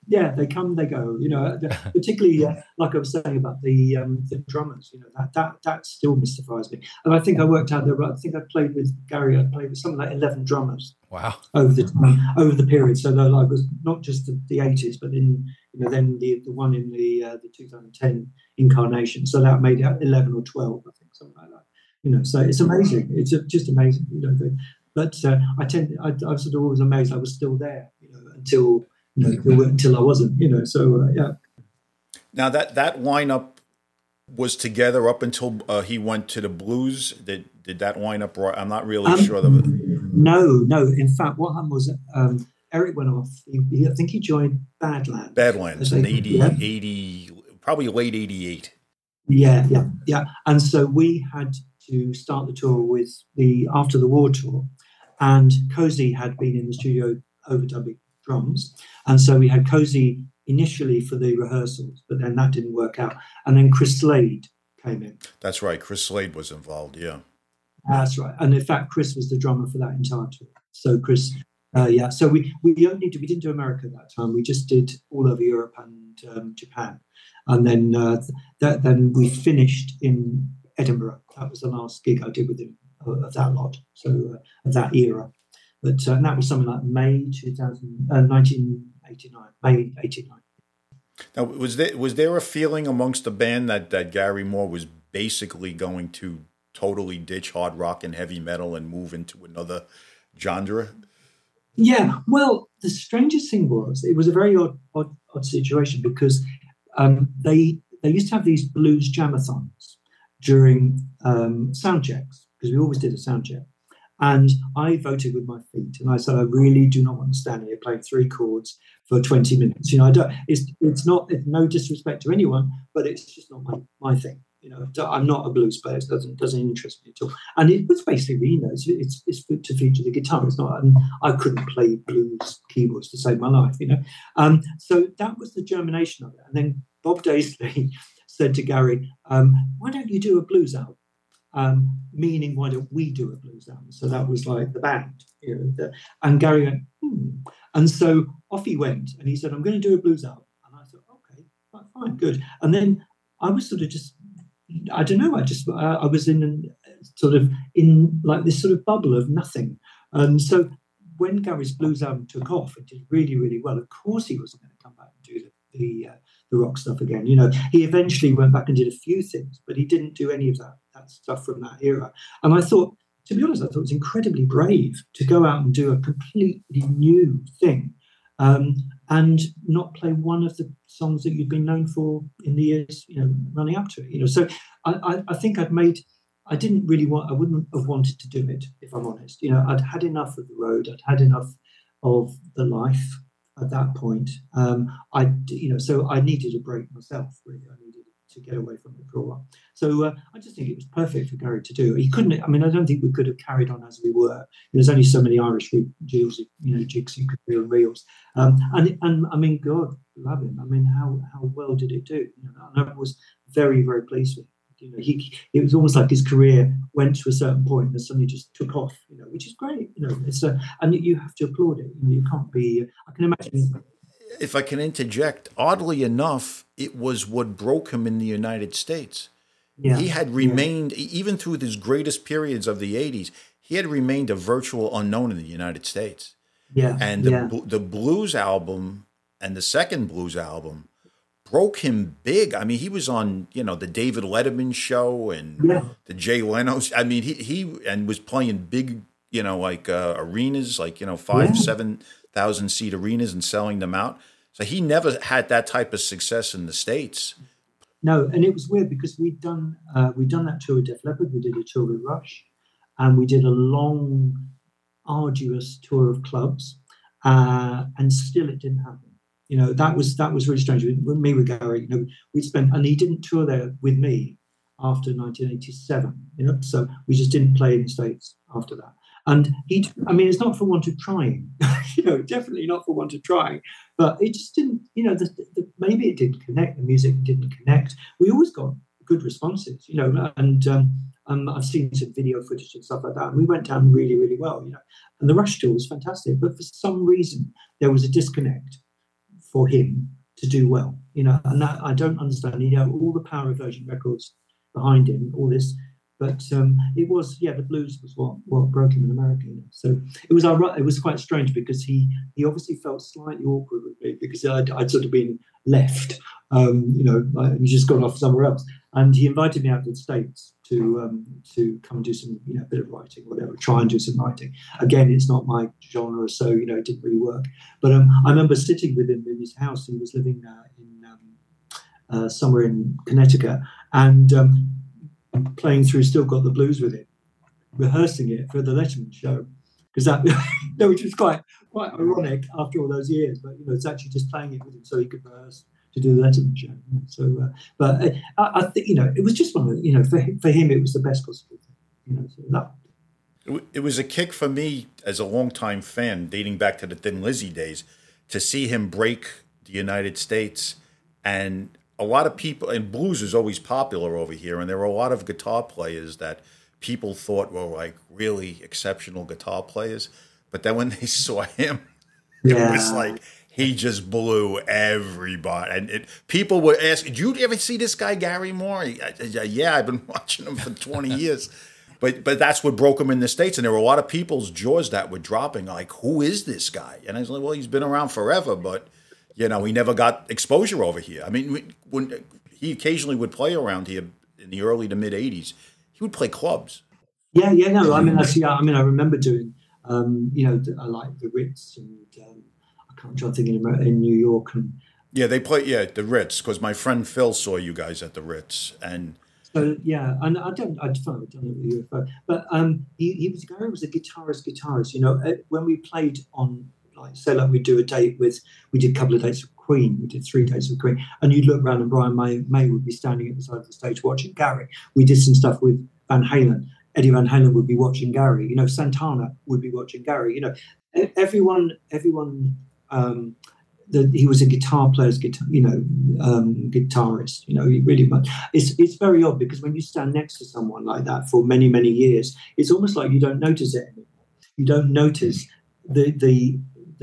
Yeah, they come, they go. You know, particularly uh, like I was saying about the um, the drummers. You know, that that that still mystifies me. And I think I worked out there. I think I played with Gary. I played with something like eleven drummers Wow. over the time, over the period. So that like was not just the, 80s, but then you know then the the one in the uh, the 2010 incarnation. So that made it 11 or 12, I think, something like that. You know, so it's amazing. It's just amazing. You know, but, but uh, I tend I, I was sort of always amazed I was still there. You know, until until, I wasn't. You know, so uh, yeah. Now that that lineup was together up until uh, he went to the blues. Did did that lineup? ri- I'm not really Um, sure. Of it. No, no. In fact, what happened was um, Eric went off. He, he, I think he joined Badlands. Badlands in They- 80, yeah. 80 probably late 88. Yeah, yeah, yeah. And so we had to start the tour with the after the war tour, and Cozy had been in the studio overdubbing drums, and so we had Cozy initially for the rehearsals, but then that didn't work out, and then Chris Slade came in. That's right. Chris Slade was involved. Yeah. That's right, and in fact, Chris was the drummer for that entire tour. So Chris, uh, yeah. So we we only did, we didn't do America that time. We just did all over Europe and um, Japan, and then uh, that then we finished in Edinburgh. That was the last gig I did with him of, of that lot. So uh, of that era, but uh, that was something like May 2000, uh, 1989, May 89. Now, was there was there a feeling amongst the band that that Gary Moore was basically going to totally ditch hard rock and heavy metal and move into another genre? Yeah, well, the strangest thing was it was a very odd, odd, odd situation because um, they they used to have these blues jamathons during um, sound checks because we always did a sound check, and I voted with my feet and I said I really do not want to stand here playing three chords for twenty minutes. You know, I don't. It's it's not it's no disrespect to anyone, but it's just not my my thing. You know, I'm not a blues player. It doesn't doesn't interest me at all. And it was basically, you know, it's it's, it's to feature the guitar. It's not. And I couldn't play blues keyboards to save my life. You know. Um, so that was the germination of it. And then Bob Daisley said to Gary, um, "Why don't you do a blues album?" Um, meaning, why don't we do a blues album? So that was like the band. You know, the, and Gary went, hmm. And so off he went, and he said, "I'm going to do a blues album." And I thought, "Okay, fine, good." And then I was sort of just I don't know. I just uh, I was in an, sort of in like this sort of bubble of nothing. And so when Gary's blues album took off, it did really really well. Of course, he wasn't going to come back and do the the, uh, the rock stuff again. You know, he eventually went back and did a few things, but he didn't do any of that that stuff from that era. And I thought, to be honest, I thought it was incredibly brave to go out and do a completely new thing. Um, and not play one of the songs that you've been known for in the years, you know, running up to it. You know, so I, I, I think I'd made. I didn't really want. I wouldn't have wanted to do it if I'm honest. You know, I'd had enough of the road. I'd had enough of the life at that point. Um, I, you know, so I needed a break myself. Really, I needed to get away from it for a while. So uh, I just think it was perfect for Gary to do. He couldn't. I mean, I don't think we could have carried on as we were. There's only so many Irish reels, you know, jigs you could do and reels. Um, and and I mean, God love him. I mean, how how well did it do? You know, I was very very pleased with. It. You know, he it was almost like his career went to a certain point and suddenly just took off. You know, which is great. You know, it's a and you have to applaud it. You know, you can't be. I can imagine. If I can interject, oddly enough, it was what broke him in the United States. Yeah, He had remained, even through his greatest periods of the 80s, he had remained a virtual unknown in the United States. yeah, And the, yeah. the blues album and the second blues album broke him big. I mean, he was on you know the David Letterman show and Yeah. the Jay Leno's. I mean, he he and was playing big you know like uh, arenas, like you know five Yeah. seven thousand seat arenas and selling them out. So he never had that type of success in the states. No, and it was weird because we'd done uh, we'd done that tour with Def Leppard, we did a tour with Rush, and we did a long, arduous tour of clubs, uh, and still it didn't happen. You know that was that was really strange. With, me with Gary, you know, we spent and he didn't tour there with me after 1987. You know, so we just didn't play in the states after that. And he, I mean, it's not for want of trying, you know, definitely not for want of trying, but it just didn't, you know, the, the, maybe it didn't connect. The music didn't connect. We always got good responses, you know, and um, um, I've seen some video footage and stuff like that. And we went down really, really well, you know. And the Rush tour was fantastic, but for some reason there was a disconnect for him to do well, you know. And that I don't understand. You know, all the power of Virgin Records behind him, all this. But um, it was, yeah, the blues was what, what broke him in America. You know? So it was it was quite strange because he he obviously felt slightly awkward with me because I'd, I'd sort of been left, um, you know, and just gone off somewhere else. And he invited me out to the states to um, to come and do some, you know, bit of writing, whatever, try and do some writing. Again, it's not my genre, so you know, it didn't really work. But um, I remember sitting with him in his house. He was living uh, in um, uh, somewhere in Connecticut, and um, playing through "Still Got the Blues" with it, rehearsing it for the Letterman show. Because that, no, which was quite quite ironic after all those years. But you know, it's actually just playing it with him so he could rehearse to do the Letterman show. So, uh, but uh, I, I think you know, it was just one of the, you know, for him, for him, it was the best possible thing. You know, so that It It was a kick for me as a longtime fan, dating back to the Thin Lizzy days, to see him break the United States. And a lot of people, and blues is always popular over here, and there were a lot of guitar players that people thought were like really exceptional guitar players. But then when they saw him, it was like he just blew everybody. And it, people would ask, "Did you ever see this guy Gary Moore?" I- I- Yeah, I've been watching him for twenty years. But but that's what broke him in the states, and there were a lot of people's jaws that were dropping. Like, who is this guy? And I was like, well, he's been around forever, but you know, he never got exposure over here. I mean, when he occasionally would play around here in the early to mid '80s, he would play clubs. Yeah, yeah, no. I mean, that's, yeah, I mean, I remember doing, um, you know, I like the Ritz and um, I can't try thinking in, in New York and Yeah, they play. Yeah, the Ritz, because my friend Phil saw you guys at the Ritz, and so yeah, and I don't, I don't know, I don't the UFO, but um, he, he was Gary was a guitarist, guitarist. You know, uh, when we played on, like, say, like we do a date with, we did a couple of dates with Queen, we did three dates with Queen, and you'd look around and Brian May, May would be standing at the side of the stage watching Gary. We did some stuff with Van Halen. Eddie Van Halen would be watching Gary. You know, Santana would be watching Gary. You know, everyone, everyone. Um, the, he was a guitar player's guitar, you know, um, guitarist. You know, he really much. It's it's very odd because when you stand next to someone like that for many many years, it's almost like you don't notice it anymore. You don't notice the the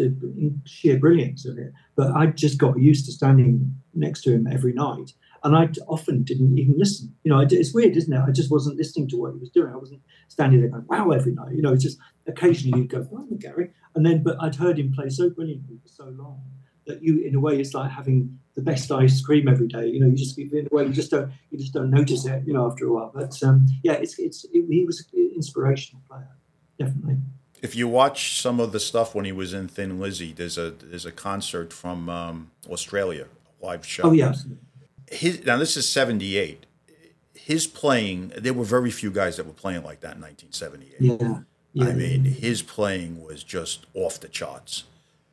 the sheer brilliance of it. But I just got used to standing next to him every night, and I often didn't even listen. You know, it's weird, isn't it? I just wasn't listening to what he was doing. I wasn't standing there going, "Wow!" every night. You know, it's just occasionally you'd go, "Oh, Gary," and then but I'd heard him play so brilliantly for so long that you, in a way, it's like having the best ice cream every day. You know, you just in a way you just don't you just don't notice it. You know, after a while. But um, yeah, it's it's it, he was an inspirational player, definitely. If you watch some of the stuff when he was in Thin Lizzy, there's a there's a concert from um, Australia, a live show. Oh yeah. His, now this is '78. His playing, there were very few guys that were playing like that in 1978. yeah. Yeah, I mean, his playing was just off the charts.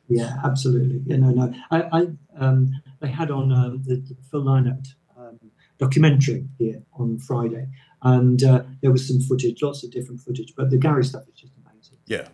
Yeah, absolutely. Yeah, no, no. I, I um, they had on um, the, the Phil Lynott um, documentary here on Friday, and uh, there was some footage, lots of different footage, but the Gary stuff is just. Yeah,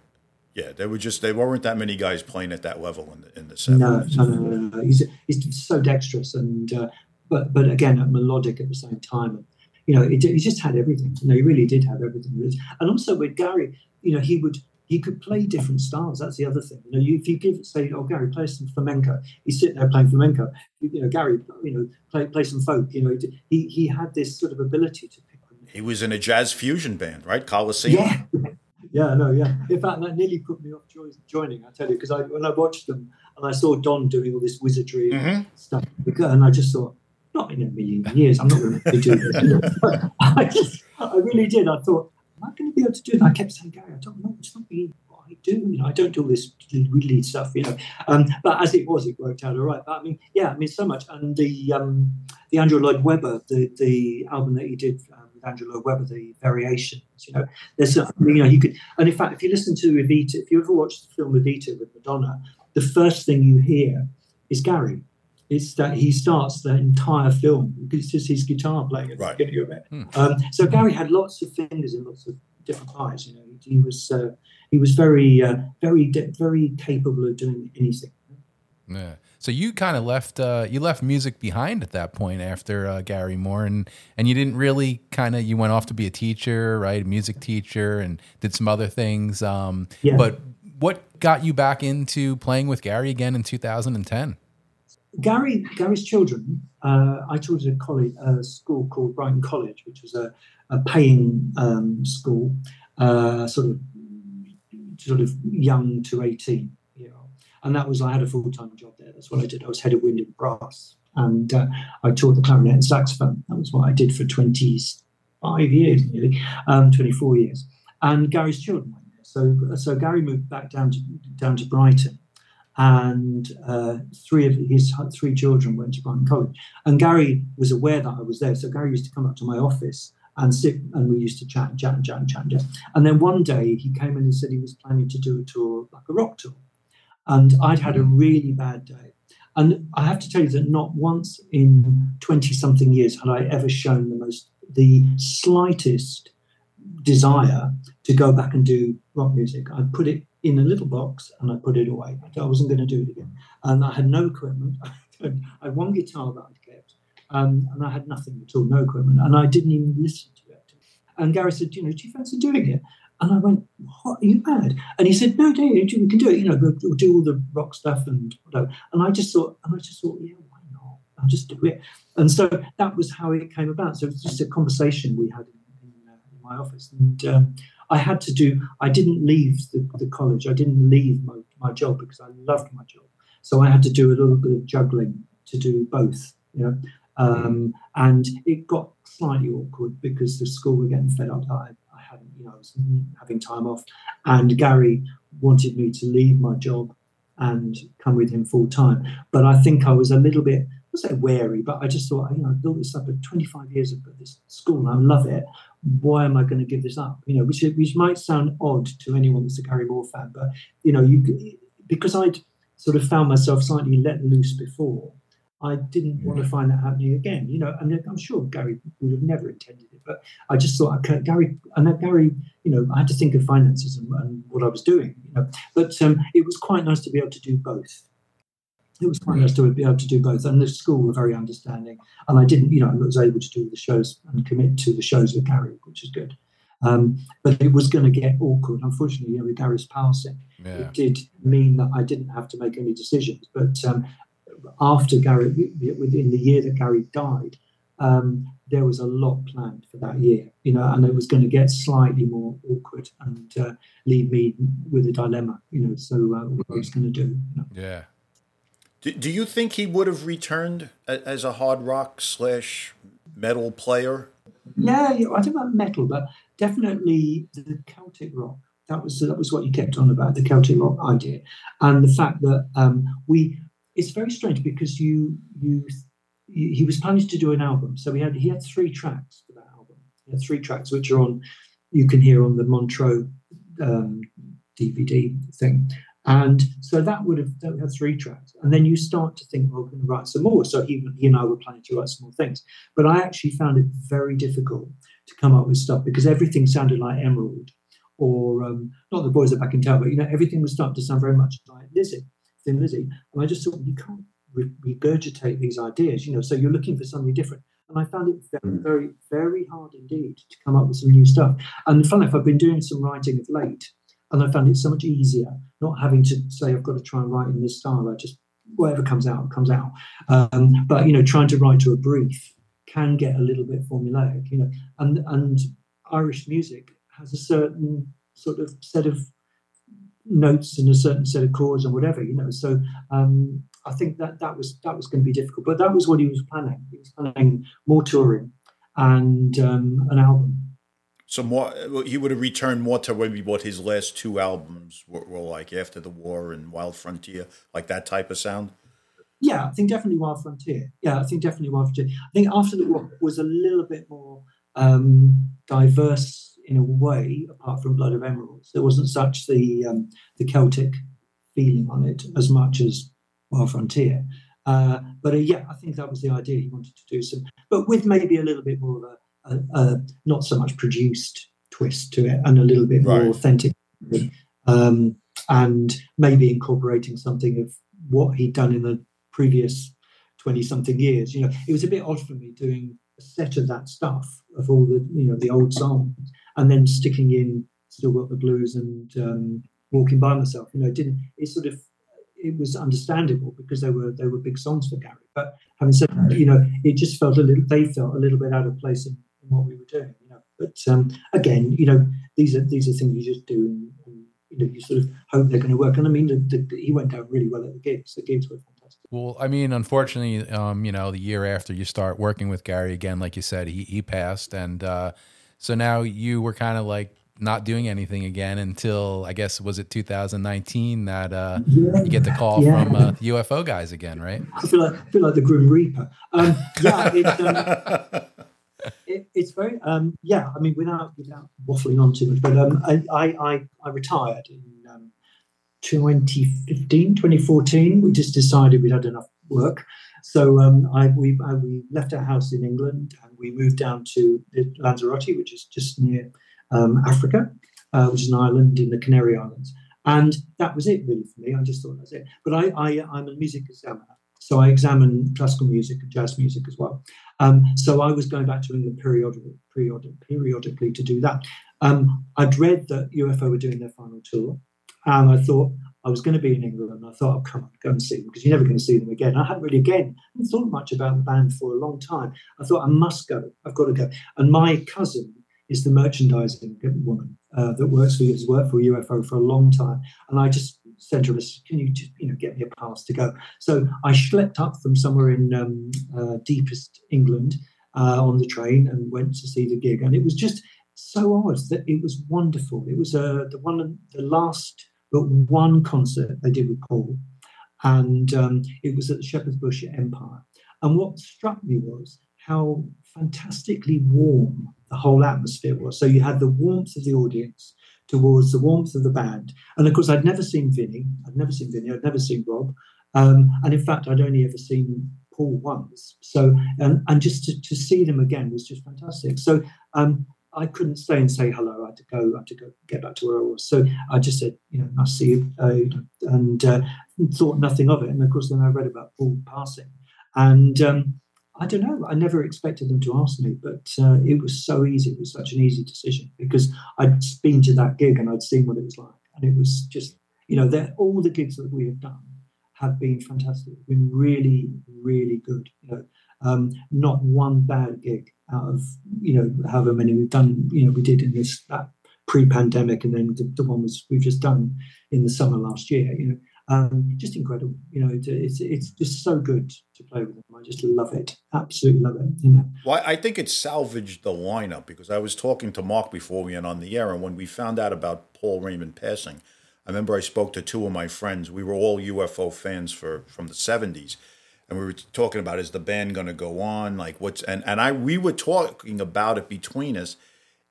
yeah. There were just there weren't that many guys playing at that level in the in the No, '70s. no, no, no, no. He's he's so dexterous and uh, but but again melodic at the same time. And, you know, he, he just had everything. You know, he really did have everything. And also with Gary, you know, he would he could play different styles. That's the other thing. You know, you, if you give say, oh Gary, play some flamenco, he's sitting there playing flamenco. You, you know, Gary, you know, play play some folk. You know, he he had this sort of ability to pick. He was in a jazz fusion band, right? Colosseum. Yeah. Yeah, no, yeah. In fact, that nearly put me off joining. I tell you, because I, when I watched them, and I saw Don doing all this wizardry Mm-hmm. stuff, and I just thought, not in a million years, I'm not going to do this. You know? I just, I really did. I thought, am I going to be able to do it? And I kept saying, Gary, I don't know. It's not really what I do. You know, I don't do all this really stuff. You know, um, but as it was, it worked out all right. But I mean, yeah, I mean, so much. And the um, the Andrew Lloyd Webber, the the album that he did. Um, with Andrew Lloyd Webber, the variations, you know, there's, a, you know, you could, and in fact, if you listen to Evita, if you ever watch the film Evita with Madonna, the first thing you hear is Gary. It's that he starts the entire film because it's just his guitar playing at the beginning of it. Hmm. Um, so Gary had lots of fingers in lots of different pies. You know, he was uh, he was very uh, very de- very capable of doing anything. Yeah. So you kind of left uh, you left music behind at that point after uh, Gary Moore, and and you didn't really kind of you went off to be a teacher, right? A music teacher, and did some other things. Um, Yeah. But what got you back into playing with Gary again in 2010? Gary Gary's children. Uh, I taught at a college, a school called Brighton College, which was a, a paying um, school, uh, sort of sort of young to eighteen. And that was I had a full time job there. That's what I did. I was head of wind and brass, and uh, I taught the clarinet and saxophone. That was what I did for twenty five years, nearly um, twenty four years. And Gary's children went there. So so Gary moved back down to down to Brighton and uh, three of his three children went to Brighton College. And Gary was aware that I was there, so Gary used to come up to my office and sit, and we used to chat and chat and chat and chat. Chat. and then one day he came in and said he was planning to do a tour, like a rock tour, and I'd had a really bad day. And I have to tell you that not once in twenty something years had I ever shown the most, the slightest desire to go back and do rock music. I put it in a little box and I put it away. I wasn't going to do it again. And I had no equipment. I had one guitar that I'd kept, um, and I had nothing at all, no equipment. And I didn't even listen to it. And Gary said, you know, do you fancy doing it? And I went, what, are you mad? And he said, no, no, you can do it. You know, we'll, we'll do all the rock stuff and whatever. And I just thought, and I just thought, yeah, why not? I'll just do it. And so that was how it came about. So it was just a conversation we had in, in, uh, in my office. And um, I had to do, I didn't leave the, the college. I didn't leave my, my job because I loved my job. So I had to do a little bit of juggling to do both, you know. Um, and it got slightly awkward because the school were getting fed up that hadn't, you know, I was having time off. And Gary wanted me to leave my job and come with him full time. But I think I was a little bit, I say wary, but I just thought, you know, I built this up at 25 years of this school and I love it. Why am I going to give this up? You know, which, which might sound odd to anyone that's a Gary Moore fan, but, you know, you because I'd sort of found myself slightly let loose before, I didn't want to find that happening again, you know, and I'm sure Gary would have never intended it, but I just thought, okay, Gary, and then Gary, you know, I had to think of finances and, and what I was doing, you know, but um, it was quite nice to be able to do both. It was quite nice to be able to do both, and the school were very understanding, and I didn't, you know, I was able to do the shows and commit to the shows with Gary, which is good. Um, but it was going to get awkward. Unfortunately, you know, with Gary's passing, Yeah. it did mean that I didn't have to make any decisions. But um, after Gary, within the year that Gary died, um, there was a lot planned for that year, you know, and it was going to get slightly more awkward and uh, leave me with a dilemma, you know. So uh, what I was going to do. You know. Yeah. Do, do you think he would have returned a, as a hard rock slash metal player? Yeah, yeah, I don't know about metal, but definitely the Celtic rock. That was that was what you kept on about the Celtic rock idea, and the fact that um, we. It's very strange because you you he was planning to do an album, so he had he had three tracks for that album. He had three tracks which are on you can hear on the Montreux um, DVD thing. And so that would have that had three tracks, and then you start to think, well, we're going to write some more. So he, he and I were planning to write some more things, but I actually found it very difficult to come up with stuff because everything sounded like Emerald, or um, not the boys are back in town, but you know everything was starting to sound very much like Lizzy, Thin Lizzy, and I just thought you can't re- regurgitate these ideas, you know. So you're looking for something different, and I found it very, very, very hard indeed to come up with some new stuff. And funny enough, I've been doing some writing of late. And I found it so much easier not having to say I've got to try and write in this style. I just whatever comes out comes out. Um, but you know, trying to write to a brief can get a little bit formulaic. You know, and and Irish music has a certain sort of set of notes and a certain set of chords and whatever, you know. So um, I think that that was that was going to be difficult, but that was what he was planning. He was planning more touring and um, an album. So more, he would have returned more to maybe what his last two albums were, were, like after the war and Wild Frontier, like that type of sound. Yeah, I think definitely Wild Frontier. Yeah, I think definitely Wild Frontier. I think after the war was a little bit more um, diverse in a way, apart from Blood of Emeralds. There wasn't such the um, the Celtic feeling on it as much as Wild Frontier. Uh, but uh, yeah, I think that was the idea. He wanted to do some, but with maybe a little bit more of a, a, a not so much produced twist to it, and a little bit more authentic, um, and maybe incorporating something of what he'd done in the previous twenty something years. You know, it was a bit odd for me doing a set of that stuff of all the you know the old songs, and then sticking in still got the blues and um, walking by myself. You know, it didn't it sort of it was understandable because they were they were big songs for Gary. But having said that, you know, it just felt a little they felt a little bit out of place in, in what we were doing. You know, but um, again, you know, these are these are things you just do. And, and, you know, you sort of hope they're going to work. And I mean, the, the, he went down really well at the gigs. The gigs were fantastic. Well, I mean, unfortunately, um, you know, the year after you start working with Gary again, like you said, he he passed, and uh, so now you were kind of like not doing anything again until I guess was it 2019 that uh, yeah. you get the call yeah. from uh, UFO guys again, right? I feel like I feel like the Grim Reaper. Um, yeah, it's, um, it, it's very um, yeah. I mean, without without waffling on too much, but um, I, I I retired in um, 2015, 2014. We just decided we'd had enough work. So um, I, we, I, we left our house in England and we moved down to Lanzarote, which is just near um, Africa, uh, which is an island in the Canary Islands. And that was it really for me. I just thought that's it. But I, I, am a music examiner. So I examine classical music and jazz music as well. Um, so I was going back to England periodically, periodic, periodically to do that. Um, I'd read that UFO were doing their final tour, and I thought I was going to be in England. And I thought, oh, come on, go and see them because you're never going to see them again. I hadn't really, again, thought much about the band for a long time. I thought, I must go. I've got to go. And my cousin is the merchandising woman uh, that works for has worked for UFO for a long time, and I just sent her, "Can you just, you know get me a pass to go?" So I schlepped up from somewhere in um, uh, deepest England uh, on the train and went to see the gig, and it was just so odd that it was wonderful. It was uh, the one, the last but one concert they did with Paul, and um, it was at the Shepherd's Bush Empire. And what struck me was how fantastically warm the whole atmosphere was. So you had the warmth of the audience towards the warmth of the band. And of course, I'd never seen Vinnie. I'd never seen Vinnie. I'd never seen Rob. Um, and in fact, I'd only ever seen Paul once. So, and, and just to, to see them again was just fantastic. So, um, I couldn't stay and say hello. I had to go. I had to go get back to where I was. So I just said, you know, I'll see you, uh, and uh, thought nothing of it. And of course, then I read about Paul passing, and um, I don't know. I never expected them to ask me, but uh, it was so easy. It was such an easy decision because I'd been to that gig and I'd seen what it was like, and it was just, you know, all the gigs that we have done have been fantastic. Been really, really good. You know, um, not one bad gig out of you know however many we've done. You know, we did in this that pre-pandemic, and then the, the one was we've just done in the summer last year. You know, um, just incredible. You know, it's it's just so good to play with them. I just love it, absolutely love it. You know. Well, I think it salvaged the lineup because I was talking to Mark before we went on the air, and when we found out about Paul Raymond passing, I remember I spoke to two of my friends. We were all UFO fans for from the seventies, and we were talking about is the band going to go on? Like what's and and I we were talking about it between us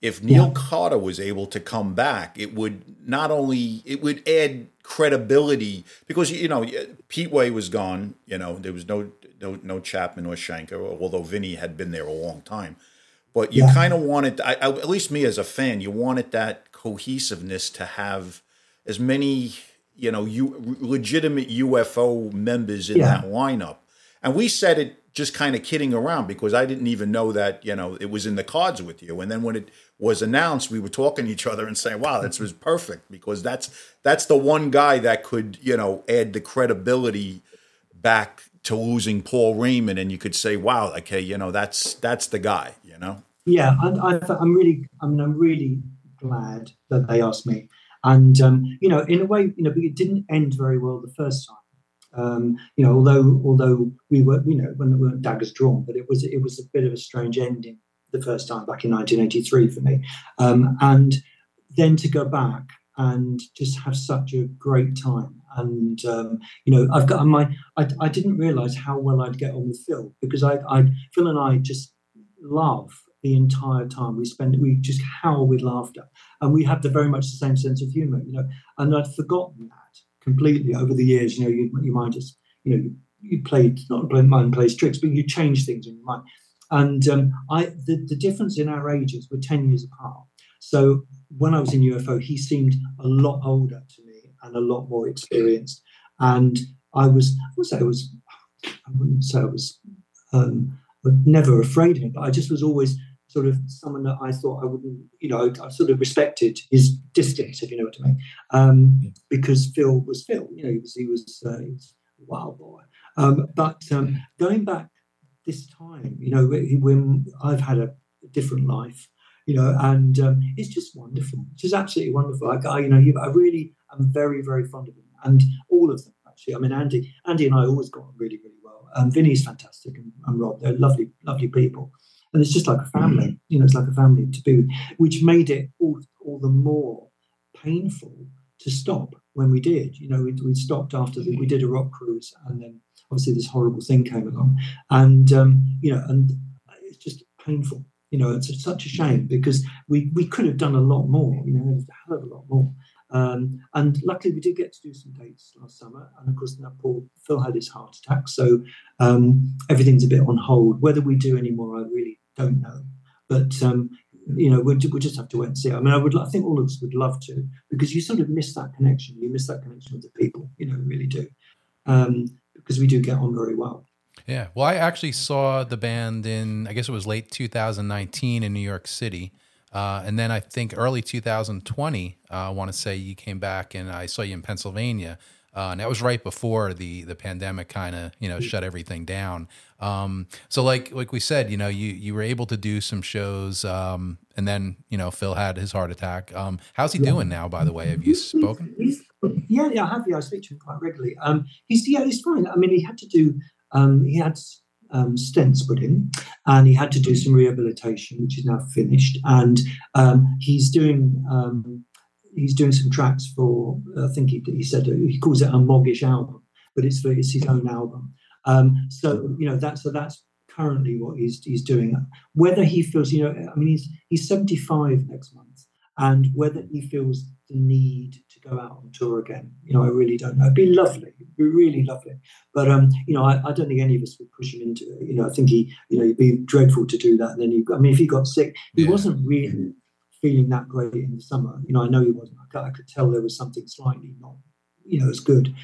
if Neil yeah. Carter was able to come back, it would not only it would add credibility because you know Pete Way was gone. You know there was no no no Chapman or Schenker, although Vinnie had been there a long time. But you yeah. kind of wanted, I, I, at least me as a fan, you wanted that cohesiveness to have as many you know you legitimate UFO members in yeah. that lineup. And we said it just kind of kidding around because I didn't even know that you know it was in the cards with you. And then when it was announced, we were talking to each other and saying, "Wow, this was perfect," because that's that's the one guy that could you know add the credibility back to losing Paul Raymond, and you could say, "Wow, okay, you know that's that's the guy," you know. Yeah, I, am really, I mean, I'm really glad that they asked me. And um, you know, in a way, you know, it didn't end very well the first time. Um, you know, although although we were, you know, when there weren't daggers drawn, but it was it was a bit of a strange ending the first time back in 1983 for me. Um, and then to go back and just have such a great time. And um, you know, I've got my I, I didn't realize how well I'd get on with Phil because I, I Phil and I just love the entire time we spend we just howl with laughter and we have the very much the same sense of humor you know and i'd forgotten that completely over the years you know you, you might just you know you, played not mind plays tricks but you change things in your mind. And um, i the, the difference in our ages were 10 years apart. So when i was in ufo he seemed a lot older to me and a lot more experienced. And i was i would say i was i wouldn't say i was um, never afraid of him, but I just was always sort of someone that I thought I wouldn't, you know, I sort of respected his distance, if you know what I mean, um, because Phil was Phil, you know, he was he was, uh, he was a wild boy. Um, but um, going back this time, you know, when I've had a different life, you know, and um, it's just wonderful. It's just absolutely wonderful. I, I you know, I really am very, very fond of him, and all of them actually. I mean, Andy, Andy and I always got on really, really well. Um, Vinnie's fantastic, and, and Rob, they're lovely, lovely people and it's just like a family. Mm. You know, it's like a family to be, which made it all all the more painful to stop when we did. You know, we, we stopped after the, we did a rock cruise, and then obviously this horrible thing came along, and um, you know, and it's just painful. You know, it's such a shame because we we could have done a lot more. You know, a hell of a lot more. Um, and luckily, we did get to do some dates last summer. And of course, now Paul Phil had his heart attack, so um, everything's a bit on hold. Whether we do any more, I really don't know. But um, you know, we'll, we'll just have to wait and see. I mean, I would, I think all of us would love to, because you sort of miss that connection. You miss that connection with the people. You know, really do, um, because we do get on very well. Yeah. Well, I actually saw the band in, I guess it was late 2019 in New York City. Uh, and then I think early 2020, uh, I want to say you came back and I saw you in Pennsylvania. Uh, and that was right before the the pandemic kind of you know shut everything down. Um, so like like we said, you know, you you were able to do some shows, um, and then you know Phil had his heart attack. Um, how's he yeah. doing now? By the way, have you spoken? He's, yeah, yeah, I have. Yeah, I speak to him quite regularly. Um, he's yeah, he's fine. I mean, he had to do um, he had um, stents put in, and he had to do some rehabilitation, which is now finished, and um, he's doing um, he's doing some tracks for. I think he, he said he calls it a Moggish album, but it's it's his own album. Um, so you know that's so that's currently what he's he's doing. Whether he feels, you know, I mean, he's he's 75 next month, and whether he feels the need to go out on tour again, you know, I really don't know. It'd be lovely, it'd be really lovely, but um, you know, I, I don't think any of us would push him into it. You know, I think he, you know, it'd be dreadful to do that. And then you, I mean, if he got sick, he yeah. wasn't really feeling that great in the summer. You know, I know he wasn't. I could, I could tell there was something slightly not, you know, as good,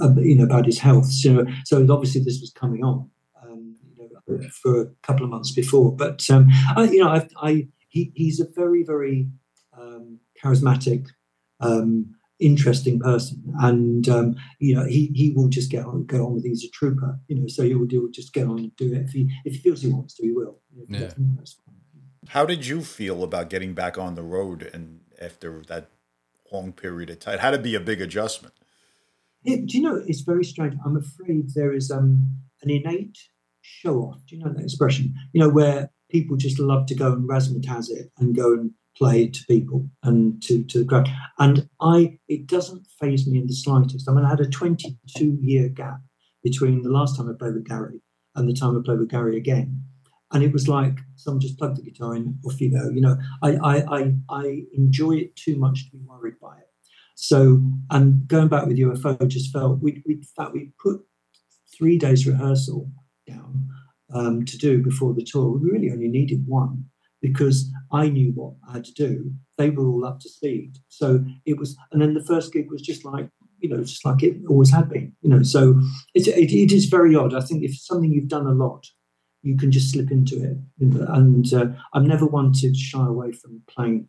uh, you know, about his health. So, so obviously this was coming on, um, you know, for a couple of months before. But um, I, you know, I, I he, he's a very, very um, charismatic. Um, interesting person, and um, you know he he will just get on go on with. He's a trooper, you know, so he will, he will just get on and do it if he if he feels he wants to, he will. yeah. How did you feel about getting back on the road and after that long period of time? It had to be a big adjustment. It, do you know, it's very strange. I'm afraid there is um, an innate show off. Do you know that expression? You know, where people just love to go and razzmatazz it and go and play to people and to, to the crowd. And I, it doesn't faze me in the slightest. I mean, I had a 22 year gap between the last time I played with Gary and the time I played with Gary again and it was like someone just plugged the guitar in, off you go. You know, I I I, I enjoy it too much to be worried by it. So, and going back with UFO, just felt we we that we put three days rehearsal down um, to do before the tour. We really only needed one because I knew what I had to do. They were all up to speed. So it was, and then the first gig was just like you know, just like it always had been. You know, so it, it is very odd. I think if something you've done a lot you can just slip into it. And uh, I'm never one to shy away from playing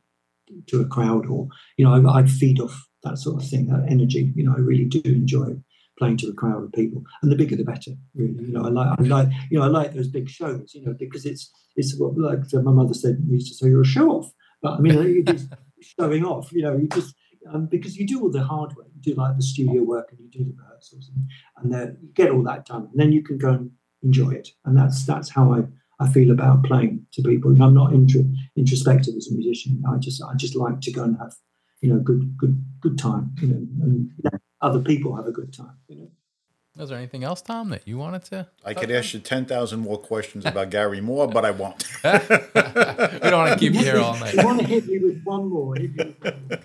to a crowd or, you know, I, I, feed off that sort of thing, that energy. You know, I really do enjoy playing to a crowd of people. And the bigger the better, really. You know, I like, I like, you know, I like those big shows, you know, because it's, it's what, like my mother said, used to say, you're a show off. But I mean, it is showing off, you know, you just, um, because you do all the hard work, you do like the studio work, and you do the rehearsals, and, and then you get all that done, and then you can go and enjoy it. And that's that's how I, I feel about playing to people. And I'm not intro, introspective as a musician. I just I just like to go and have you know good good good time. You know, and let other people have a good time. You know. Was there anything else, Tom, that you wanted to? I could ask you 10,000 more questions about Gary Moore, but I won't. we don't want to keep you here all night. You want to hit me with one more? Hit me with one more.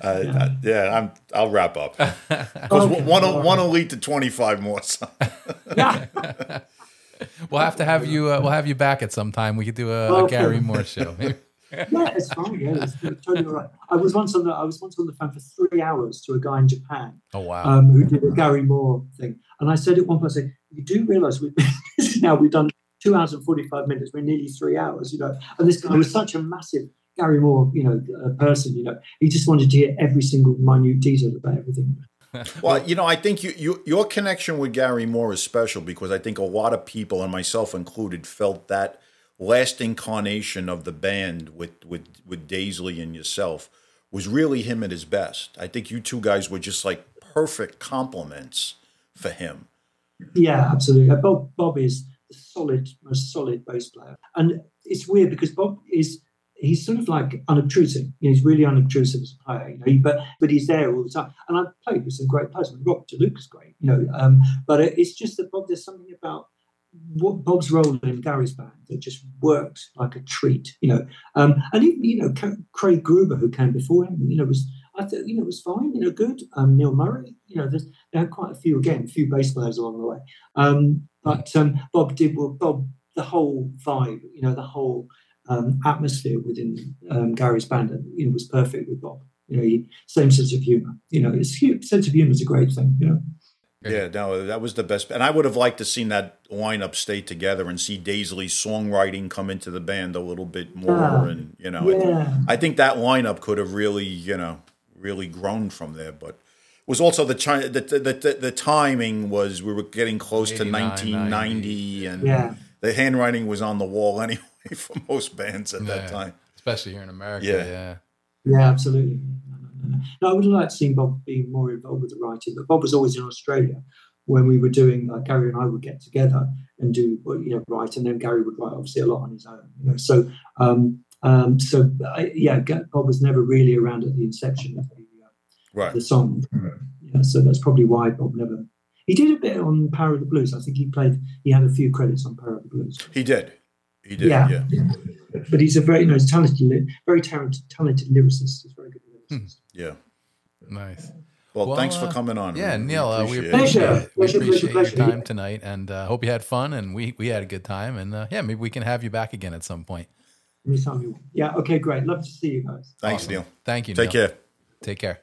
Uh, yeah. yeah, I'm. I'll wrap up because Okay. one will, one will lead to 25 more. So. yeah. We'll have to have you. Uh, we'll have you back at some time. We could do a, a Gary Moore show. yeah, it's fine. Yeah, it's totally all right. I was once on the I was once on the phone for three hours to a guy in Japan oh wow. um, who did a Gary Moore thing, and I said at one point, I said, "You do realise we this now we've done two hours and forty five minutes. We're nearly three hours, you know." And this guy was such a massive Gary Moore, you know, a person. You know, he just wanted to hear every single minute detail about everything. Well, you know, I think you, you your connection with Gary Moore is special because I think a lot of people, and myself included, felt that last incarnation of the band with with with Daisley and yourself was really him at his best. I think you two guys were just like perfect complements for him. Yeah, absolutely. Uh, Bob Bob is the solid, most solid bass player, and it's weird because Bob is he's sort of like unobtrusive. You know, he's really unobtrusive as a player. You know, but but he's there all the time. And I've played with some great players. I mean, Rob great. You know, um, but it- it's just that Bob. There's something about what Bob's role in Gary's band that just worked like a treat. You know, um, and even you know Craig Gruber who came before him. You know, was I thought you know was fine. You know, good. Um, Neil Murray. You know, there's there had quite a few again, a few bass players along the way. Um, but um, Bob did well. Bob, the whole vibe, you know, the whole um, atmosphere within um, Gary's band, you know, was perfect with Bob. You know, he, same sense of humor. You know, his sense of humor is a great thing. You know. Yeah, no, that was the best. And I would have liked to seen that lineup stay together and see Daisley's songwriting come into the band a little bit more. Yeah. And you know, I- Yeah. I think that lineup could have really, you know, really grown from there. But it was also the chi- the, the, the, the timing was we were getting close to 89, 1990, and Yeah. the handwriting was on the wall anyway for most bands at that time. Especially here in America. Yeah. Yeah. Yeah, absolutely. No, I would have liked to see Bob being more involved with the writing, but Bob was always in Australia when we were doing, like Gary and I would get together and do, well, you know, write, and then Gary would write obviously a lot on his own. You know, so, um, um, so I, yeah, Bob was never really around at the inception of the, uh, Right. the song. Yeah, so that's probably why Bob never. He did a bit on Power of the Blues. I think he played. He had a few credits on Power of the Blues. He did. He did. Yeah. But he's a very, you know, he's talented, very talented, talented lyricist. He's very good lyricist. Yeah. Nice. Well, Well, thanks for uh, coming on. Yeah, We- Neil, uh, we appreciate it. appreciate, Pleasure. we appreciate pleasure, your pleasure. time tonight, and uh, hope you had fun, and we we had a good time, and uh, yeah, maybe we can have you back again at some point. Anytime you. Yeah. Okay. Great. Love to see you guys. Thanks, Awesome. Neil. Thank you. Take Neil. care. Take care.